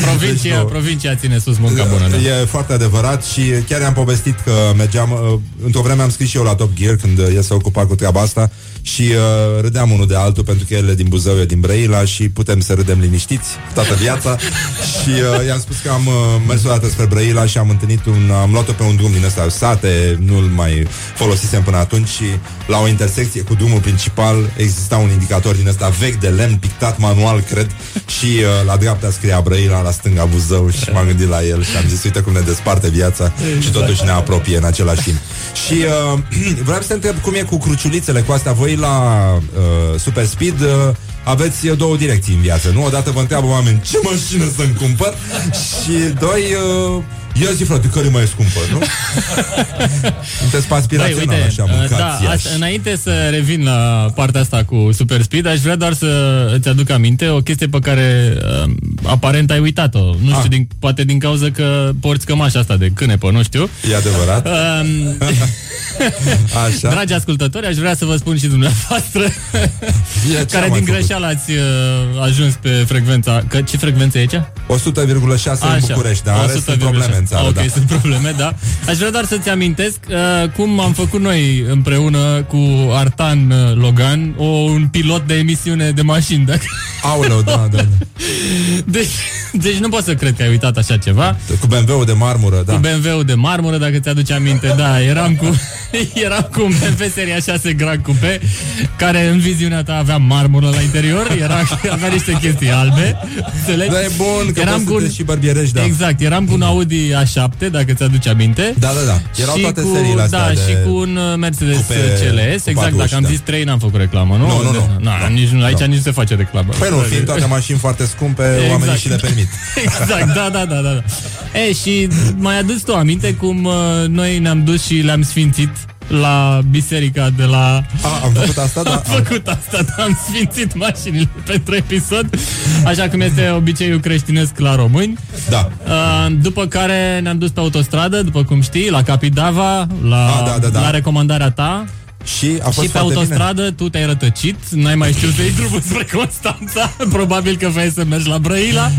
Provincia, Deci, nu. provincia ține sus munca bună. Da. E foarte adevărat și chiar i-am povestit că mergeam uh, Într-o vreme am scris și eu la Top Gear Când uh, el s-a ocupat cu treaba asta Și uh, râdeam unul de altul Pentru că el e din Buzău, eu din Brăila Și putem să râdem liniștiți toată viața. (laughs) Și uh, i-am spus că am uh, mers o dată spre Brăila Și am întâlnit un Am luat-o pe un drum din ăsta sate Nu-l mai folosisem până atunci Și la o intersecție cu drumul principal Exista un indicator din ăsta vechi de lemn Pictat manual, cred. Și uh, la dreapta scria Brăila, la stânga Buzău Și m-am gândit la el și am zis Uite cum ne desparte viața Și totuși ne apropie în același timp. Și uh, (clears throat) vreau să te întreb cum e cu cruciulițele cu astea? Voi la uh, Super Speed uh, aveți uh, două direcții în viață, nu? Odată vă întreabă oameni ce mașină să-mi cumpăr (laughs) Și doi, uh, ia zi frate, care mai e scumpă, nu? (laughs) Sunteți pe aspirațional Băi, așa, uh, mâncați da, Iași. asta, înainte să revin la partea asta cu Super Speed, aș vrea doar să îți aduc aminte o chestie pe care uh, aparent ai uitat-o. Nu știu, Ah. din, poate din cauza că porți cămașa asta de cânepă, nu știu. E adevărat? Um, (laughs) Așa. Dragi ascultători, aș vrea să vă spun și dumneavoastră ce care am mai din făcut? greșeală ați uh, ajuns pe frecvența. Că, ce frecvență e aici? 100,6 în București, dar în rest sunt 100,6. probleme în țară, Ok, da. sunt probleme, da. Aș vrea doar să-ți amintesc uh, cum am făcut noi împreună cu Artan uh, Logan o, un pilot de emisiune de mașini. Dacă... Aoleu, da, da, da. (laughs) Deci, deci nu pot să cred că ai uitat așa ceva. Cu BMW-ul de marmură, da. Cu BMW-ul de marmură, dacă ți-aduce aminte, da, eram cu, (laughs) eram cu un BMW seria 6 Grand Coupe, care în viziunea ta avea marmură la interior, era, avea niște chestii albe, înțelegi? Da, e bun, că poți să cu te și bărbierești, da. Exact, eram cu un Audi A7, dacă ți-aduce aminte. Da, da, da. Erau și toate cu, seriile astea Da, de și cu un uh, Mercedes cupe CLS, cu exact, patru dacă uși, am da. zis 3 n-am făcut reclamă, nu? Nu, nu, nu. Na, Da. nici, nu- aici Da. nici nu se face reclamă. Păi nu, fiind toate mașini foarte scumpe, Exact. oamenii și le permit uimit. (laughs) Exact, da, da, da, da. da. E, și mai adus tu aminte cum uh, noi ne-am dus și le-am sfințit la biserica de la... A, am făcut asta, da. (laughs) Am făcut asta, da, am sfințit mașinile (laughs) pentru episod, așa cum este obiceiul creștinesc la români. Da. Uh, după care ne-am dus pe autostradă, după cum știi, la Capidava, la, A, da, da, da. la recomandarea ta. Și a fost și pe foarte autostradă bine. tu te-ai rătăcit, n-ai mai știut să iei (laughs) drumul spre Constanța, probabil că vrei să mergi la Brăila.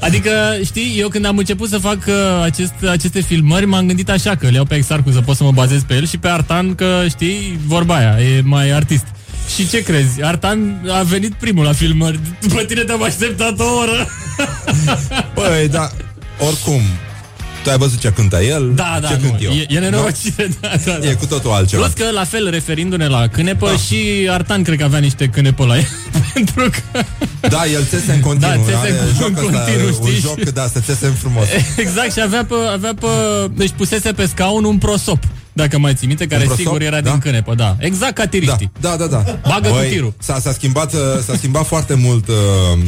Adică, știi, eu când am început să fac uh, acest, aceste filmări, m-am gândit așa că le iau pe Exarcu să pot să mă bazez pe el și pe Artan că, știi, vorba aia, e mai artist. Și ce crezi? Artan a venit primul la filmări. După tine te-am așteptat o oră. Păi, da, oricum, tu ai văzut ce cântă el, Da, da, ce nu, cânt eu. e, e nenorocire, (laughs) da, da, da. E cu totul altceva. Plus că, la fel, referindu-ne la cânepă, da. și Artan cred că avea niște cânepă la el. (laughs) pentru că... Da, el țese în continuu. Da, țese are în jocul ăsta, continuu, Un știi? joc, da, să țese în frumos. (laughs) Exact, și avea pe, avea pe... Deci pusese pe scaun un prosop, dacă mai ții minte, care prosop? sigur era Da. din cânepă, da. Exact ca tiriștii. Da, da, da. Bagă cu tirul. S-a, s-a, schimbat, uh, s-a schimbat foarte mult uh, uh,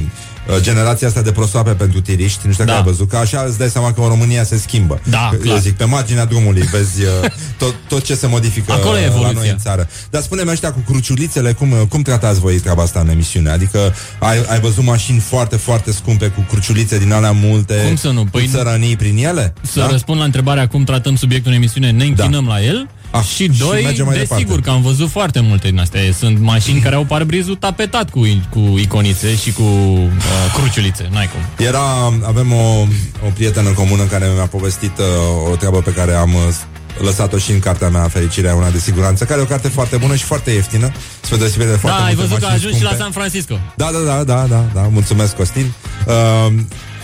generația asta de prosoape pentru tiriști. Nu știu dacă Da. ai văzut, că așa îți dai seama că în România se schimbă. Da, Că, clar. Eu zic, pe marginea drumului vezi uh, (laughs) tot, tot ce se modifică Acolo e uh, la evoluția. noi în țară. Dar spune-mi ăștia cu cruciulițele, cum, uh, cum tratați voi treaba asta în emisiune? Adică ai, ai văzut mașini foarte, foarte scumpe cu cruciulițe din alea multe. Cum să nu? Păi- Păi, țărănii prin ele? Să răspund la întrebarea cum tratăm subiectul în emisiune, ne închinăm la el. Ah, și și doi, mergem mai departe. desigur că am văzut foarte multe din astea. Sunt mașini care au parbrizul tapetat cu, cu iconițe și cu uh, cruciulițe. N-ai cum. Era, avem o, o prietenă comună care mi-a povestit uh, o treabă pe care am uh, lăsat-o și în cartea mea Fericirea una de siguranță, care e o carte foarte bună și foarte ieftină, spre deosebire de foarte Da, ai multe văzut că a mașini ajuns și la scumpe. San Francisco. Da, da, da, da, da, da, mulțumesc, Costin. Uh,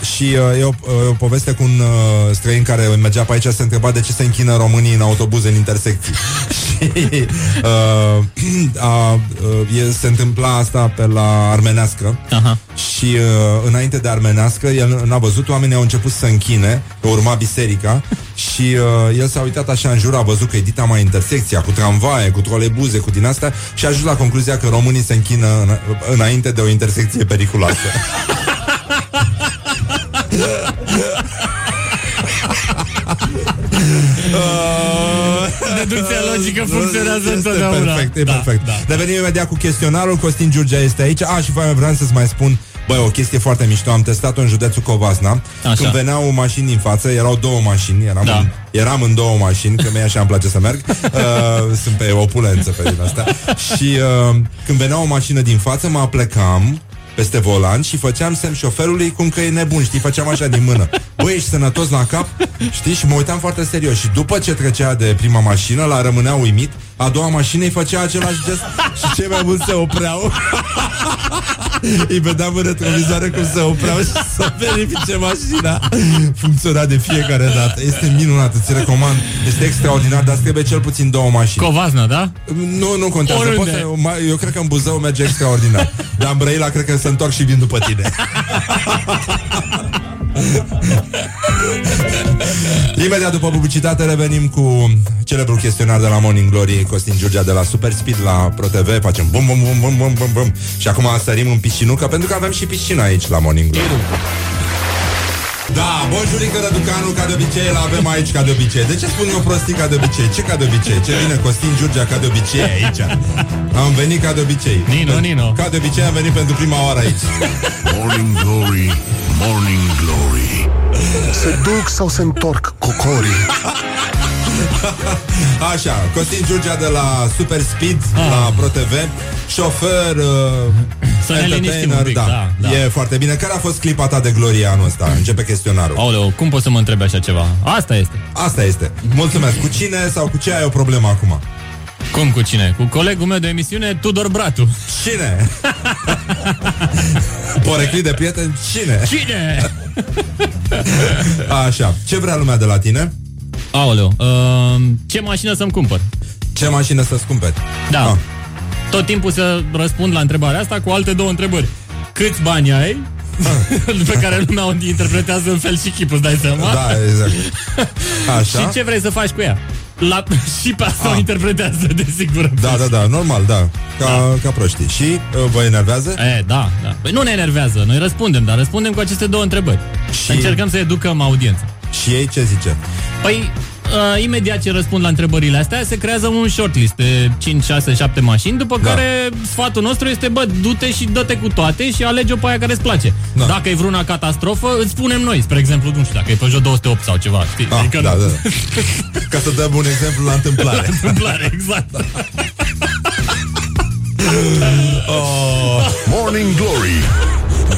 și uh, e o, uh, o poveste cu un uh, străin care mergea pe aici se întreba de ce se închină românii în autobuze în intersecții. (laughs) și uh, (clears throat) a, uh, e, se întâmpla asta pe la armenească Aha. și uh, înainte de armenească el n-a văzut, oamenii au început să închine, că urma biserica (laughs) și uh, el s-a uitat așa în jur, a văzut că e dita mai intersecția cu tramvaie, cu trolebuze, cu din astea și a ajuns la concluzia că românii se închină în, înainte de o intersecție periculoasă. (laughs) (laughs) Deducția logică funcționează Este întotdeauna. Perfect, e Da, perfect. da. Revenim imediat cu chestionarul. Costin Giurgea este aici. A, și mai vreau să-ți mai spun Băi, o chestie foarte mișto, am testat-o în județul Covasna Așa. Când veneau mașini din față, erau două mașini Eram, Da. în, eram în două mașini Că mie așa îmi place să merg (laughs) uh, Sunt pe opulență pe din asta Și uh, când venea o mașină din față Mă aplecam peste volan și făceam semn șoferului cum că e nebun, știi, făceam așa din mână. Băi, ești sănătos la cap? Știi? Și mă uitam foarte serios. Și după ce trecea de prima mașină, la rămânea uimit, a doua mașină îi făcea același gest și cei mai mulți se opreau. (laughs) îi vedeam în retrovizoare cum se opreau și să verifice mașina. Funcționa de fiecare dată. Este minunat, îți recomand. Este extraordinar, dar îți trebuie cel puțin două mașini. Covazna, da? Nu, nu contează. Oriunde. Poți să, ma- eu cred că în Buzău merge extraordinar. Dar în Brăila cred că se întorc și vin după tine. (laughs) Imediat după publicitate revenim cu celebrul chestionar de la Morning Glory Costin Giurgea de la Super Speed la ProTV Facem bum bum bum bum bum bum bum Și acum sărim în piscinucă Pentru că avem și piscina aici la Morning Glory da, bonjurică Răducanu, ca de obicei, îl avem aici ca de obicei. De ce spun eu prostii ca de obicei? Ce ca de obicei? Ce vine Costin Giurgea ca de obicei aici? Am venit ca de obicei. Nino, Pen- Nino. Ca de obicei am venit pentru prima oară aici. Morning Glory, Morning Glory Se duc sau se întorc cocorii? (laughs) Așa, Costin Giurgea de la Super Speed, Ah. la ProTV, șofer, uh, Să ne liniștim entertainer, un pic, da, da. E foarte bine. Care a fost clipa ta de glorie anul ăsta? Începe chestionarul. Aoleu, cum poți să mă întrebi așa ceva? Asta este. Asta este. Mulțumesc. Cu cine sau cu ce ai o problemă acum? Cum cu cine? Cu colegul meu de emisiune, Tudor Bratu. Cine? (laughs) Poreclit de prieten? Cine? Cine? (laughs) Așa. Ce vrea lumea de la tine? Aoleu, uh, ce mașină să-mi cumpăr? Ce mașină să-ți cumperi? Da. Ah. Tot timpul să răspund la întrebarea asta cu alte două întrebări. Câți bani ai? (laughs) pe care lumea o interpretează în fel și chip, îți dai seama? Da, exact. Așa. Și ce vrei să faci cu ea? La, (laughs) și pe asta o interpretează, desigur. Da, da, da, normal, da. Ca, ca proștii. Și uh, vă enervează? E, da, da. Păi nu ne enervează, noi răspundem, dar răspundem cu aceste două întrebări. Și... Încercăm să educăm audiența. Și ei ce zice? Păi, uh, imediat ce răspund la întrebările astea, se creează un shortlist de 5, 6, 7 mașini, după Da. care sfatul nostru este, bă, du-te și dă-te cu toate și alege-o pe aia care îți place. Da. Dacă e vreuna catastrofă, îți spunem noi, spre exemplu, nu știu, dacă e Peugeot 208 sau ceva, știi? Ah, da, da, da. (laughs) Ca să dăm un exemplu la întâmplare. La întâmplare, exact. oh. Morning Glory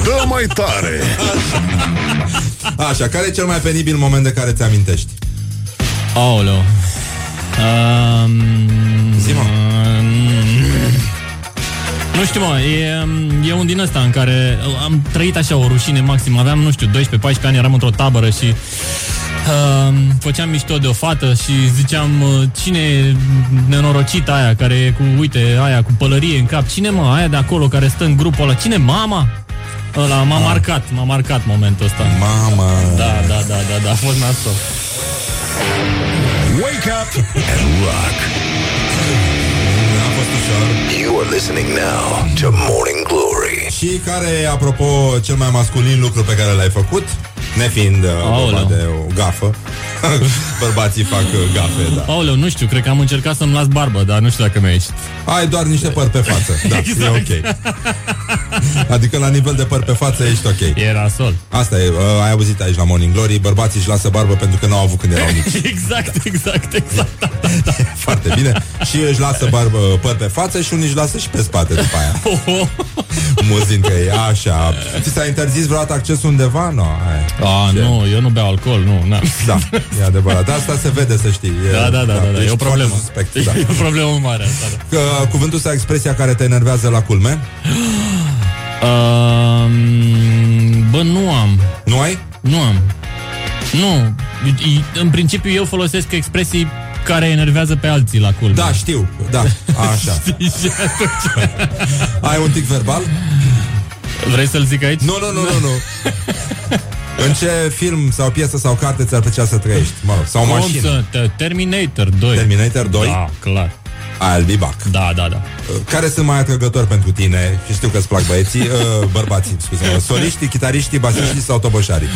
Dă mai tare Așa, care e cel mai penibil moment de care ți amintești? Aoleu. Um, Zi, mă. Nu știu, mă, e, e un din ăsta în care am trăit așa o rușine maximă. Aveam, nu știu, 12-14 ani, eram într-o tabără și uh, făceam mișto de o fată și ziceam uh, cine e nenorocita aia care e cu, uite, aia cu pălărie în cap. Cine, mă, aia de acolo care stă în grupul ăla? Cine, mama? Ăla m-a marcat, m-a marcat momentul ăsta. Mama. Da, da, da, da, da, a fost nasol. Wake up and rock You are listening now to Morning Glory. Și care e, apropo, cel mai masculin lucru pe care l-ai făcut? Nefiind uh, vorba Aoleu. de o gafă. (laughs) Bărbații fac uh, gafe, da. Aoleu, nu știu, cred că am încercat să-mi las barbă, dar nu știu dacă mi-a ieșit. Ai doar niște păr pe față. Da, (laughs) Exact. e ok. Adică la nivel de păr pe față ești ok. Era sol. Asta e, uh, ai auzit aici la Morning Glory, bărbații își lasă barbă pentru că n-au avut când erau mici. (laughs) Exact, exact, exact. Foarte bine. Și își lasă barbă, păr pe față și unii își lasă și pe spate după aia. Muzin că e așa. Ți s-a interzis vreodată accesul undeva? Nu. No, A, nu, eu nu beau alcool, nu. Na. Da, e adevărat. Asta se vede, să știi. E, Da, da, da, da, da, e ești o problemă. foarte Suspect, da. E o problemă mare asta, da. Că, cuvântul sau expresia care te enervează la culme? Um, bă, nu am. Nu ai? Nu am. Nu. I- În principiu eu folosesc expresii care enervează pe alții la culme. Da, știu. Da, așa. (laughs) Știi, și atunci- Ai un tic verbal? Vrei să-l zic aici? Nu, nu, nu, nu, nu. În ce film sau piesă sau carte ți-ar plăcea să trăiești? Mă rog, sau Cum mașină? să- Te- Terminator 2. Terminator 2? Da, clar. I'll be back. Da, da, da. Care sunt mai atrăgători pentru tine? Și știu că îți plac băieții, uh, (laughs) bărbații, scuze Soliștii, chitariștii, basiștii sau toboșarii?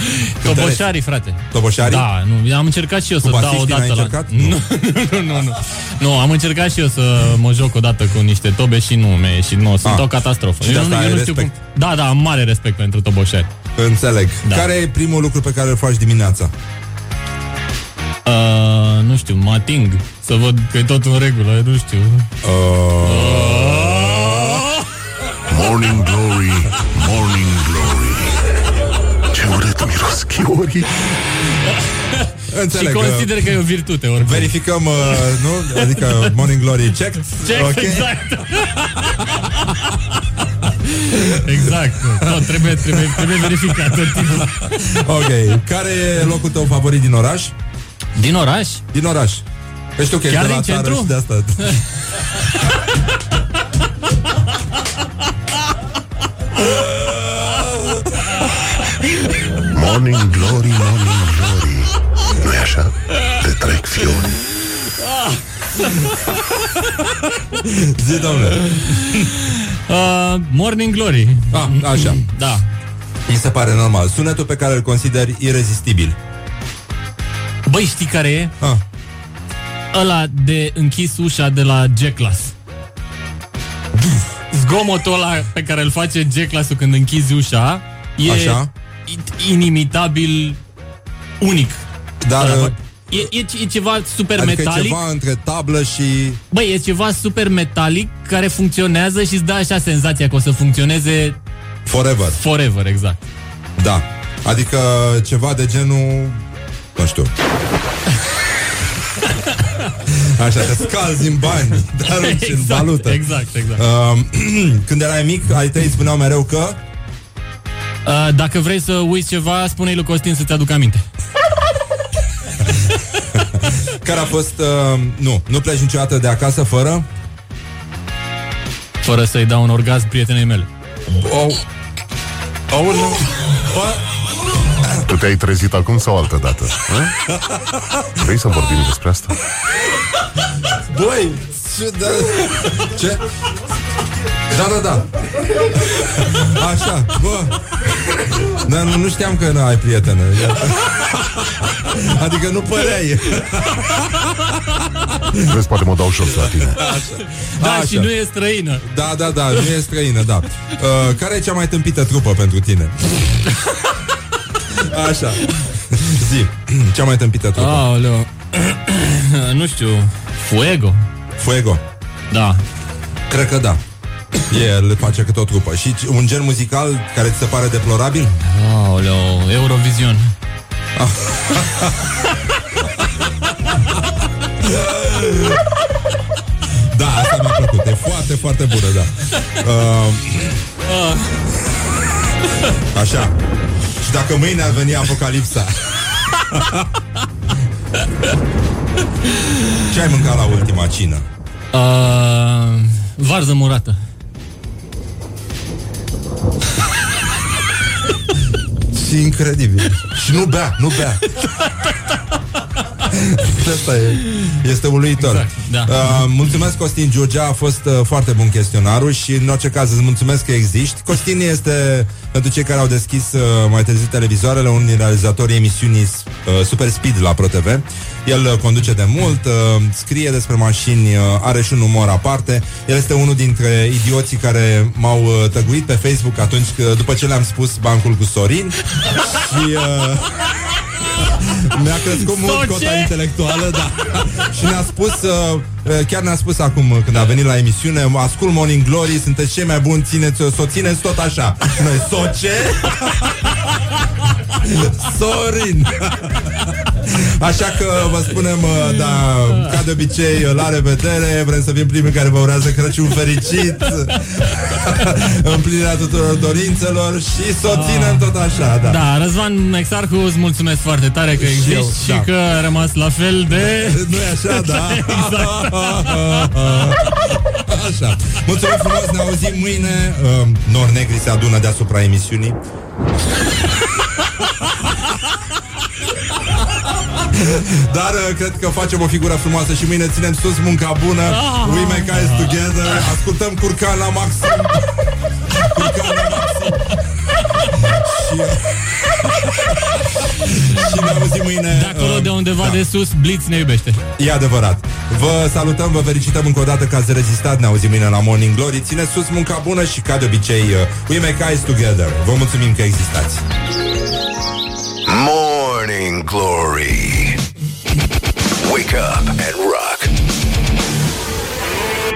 Toboșarii, frate. Toboșarii? Da, nu, am încercat și eu să Cu dau basiștii odată n-ai la... încercat? (laughs) Nu, nu, nu, nu. Nu, am încercat și eu să mă joc odată cu niște tobe și nu mi-a ieșit. Nu, sunt Ah. o catastrofă. Și de Eu, asta nu, eu ai nu știu cum... respect. Da, da, am mare respect pentru toboșari. Înțeleg. Da. Care e primul lucru pe care îl faci dimineața? Uh, nu știu, mă ating să văd că e tot în regulă, nu știu. Morning Glory Morning Glory Ce urât miros chiorii (laughs) Înțeleg și că- consider că e o virtute, oricum. Verificăm, uh, nu? Adică Morning Glory check. Check, Ok. exact. (laughs) exact. nu. Tot trebuie, trebuie, trebuie verificat tot timpul. Ok. Care e locul tău favorit din oraș? Din oraș? Din oraș. Că știu că Chiar ești de la din țară centru? și de asta. Morning Glory, Morning Glory nu e așa? Te trec fiori Zi, domnule. Uh, Morning Glory. Ah, așa. Da. Mi se pare normal. Sunetul pe care îl consideri irezistibil. Băi, știi care e? Ah. Ăla de închis ușa de la G-Class. Zgomotul ăla pe care îl face G-Class-ul când închizi ușa e Așa. i- inimitabil unic. Dar, Ăla, uh, E, e, e ceva super Adică e metalic. ceva între tablă și... Băi, e ceva super metalic care funcționează și îți dă așa senzația că o să funcționeze Forever. forever, exact. Da. Adică ceva de genul... Nu știu. Așa, te scalzi în bani, te arunci în Exact, valută. exact, exact. Uh, (clears throat) când erai mic, ai tăi spuneau mereu că... Uh, dacă vrei să uiți ceva, spune-i lui Costin să-ți aduc aminte. (laughs) Care a fost... Uh, nu, nu pleci niciodată de acasă fără... Fără să-i dau un orgasm prietenei mele. Oh. Oh, nu. Tu te-ai trezit acum sau altă dată? a? Vrei să vorbim despre asta? Băi, ce, da, ce? Da, da, da. Așa, bă. Da, nu, nu știam că nu ai prietenă. Adică nu păreai. Vezi, poate mă dau jos la tine. Așa. Da, Așa. și nu e străină. Da, da, da, nu e străină, da. Uh, care e cea mai tâmpită trupă pentru tine? Așa. (laughs) Zi, cea mai tâmpită trupă. Aoleu. (clears throat) nu știu. Fuego. Fuego. Da. Cred că da. El face câte o trupă. Și un gen muzical care ți se pare deplorabil? Aoleu, Eurovision. (laughs) Da, asta mi-a plăcut. E foarte, foarte bună, da. Uh, (laughs) așa. Și dacă mâine ar veni apocalipsa. Ce ai mâncat la ultima cină? Uh, varză murată. (laughs) Și incredibil. Și nu bea, nu bea. (laughs) Asta e, este uluitor. Exact, da. uh, mulțumesc, Costin Giurgea, a fost uh, foarte bun chestionarul și în orice caz îți mulțumesc că existi. Costin este, pentru cei care au deschis uh, mai târziu televizoarele, unul din realizatorii emisiunii uh, Super Speed la ProTV. El uh, conduce de mult, uh, scrie despre mașini, uh, are și un umor aparte. El este unul dintre idioții care m-au uh, tăguit pe Facebook atunci că, după ce le-am spus bancul cu Sorin (laughs) și... Uh, mi-a crescut mult Sau cota ce? intelectuală, da. (laughs) Și ne-a spus, uh, uh, chiar ne-a spus acum uh, când a venit la emisiune, ascult Morning Glory, sunteți cei mai buni, țineți-o, să o țineți tot așa. Noi, so ce? (laughs) Sorin! Așa că vă spunem, uh, da, ca de obicei, la revedere, vrem să fim primii care vă urează Crăciun fericit, (laughs) împlinirea tuturor dorințelor și să o ținem tot așa, da. Da, Răzvan Exarhu, îți mulțumesc foarte tare că Și existi eu, și da. că ai rămas la fel de... nu e așa, da? (laughs) exact. (laughs) Așa. Mulțumim frumos, ne auzim mâine. Uh, Nor negri se adună deasupra emisiunii. (laughs) Dar uh, cred că facem o figură frumoasă și mâine ținem sus munca bună. We make eyes together. Ascultăm curcan la maxim. Curcan la maxim. și, (laughs) și ne auzim mâine. De acolo uh, de undeva da. de sus, Blitz ne iubește. E adevărat. Vă salutăm, vă felicităm încă o dată că ați rezistat. Ne auzim mâine la Morning Glory. Țineți sus munca bună și, ca de obicei, uh, we make eyes together. Vă mulțumim că existați. Morning Glory. Wake up and rock.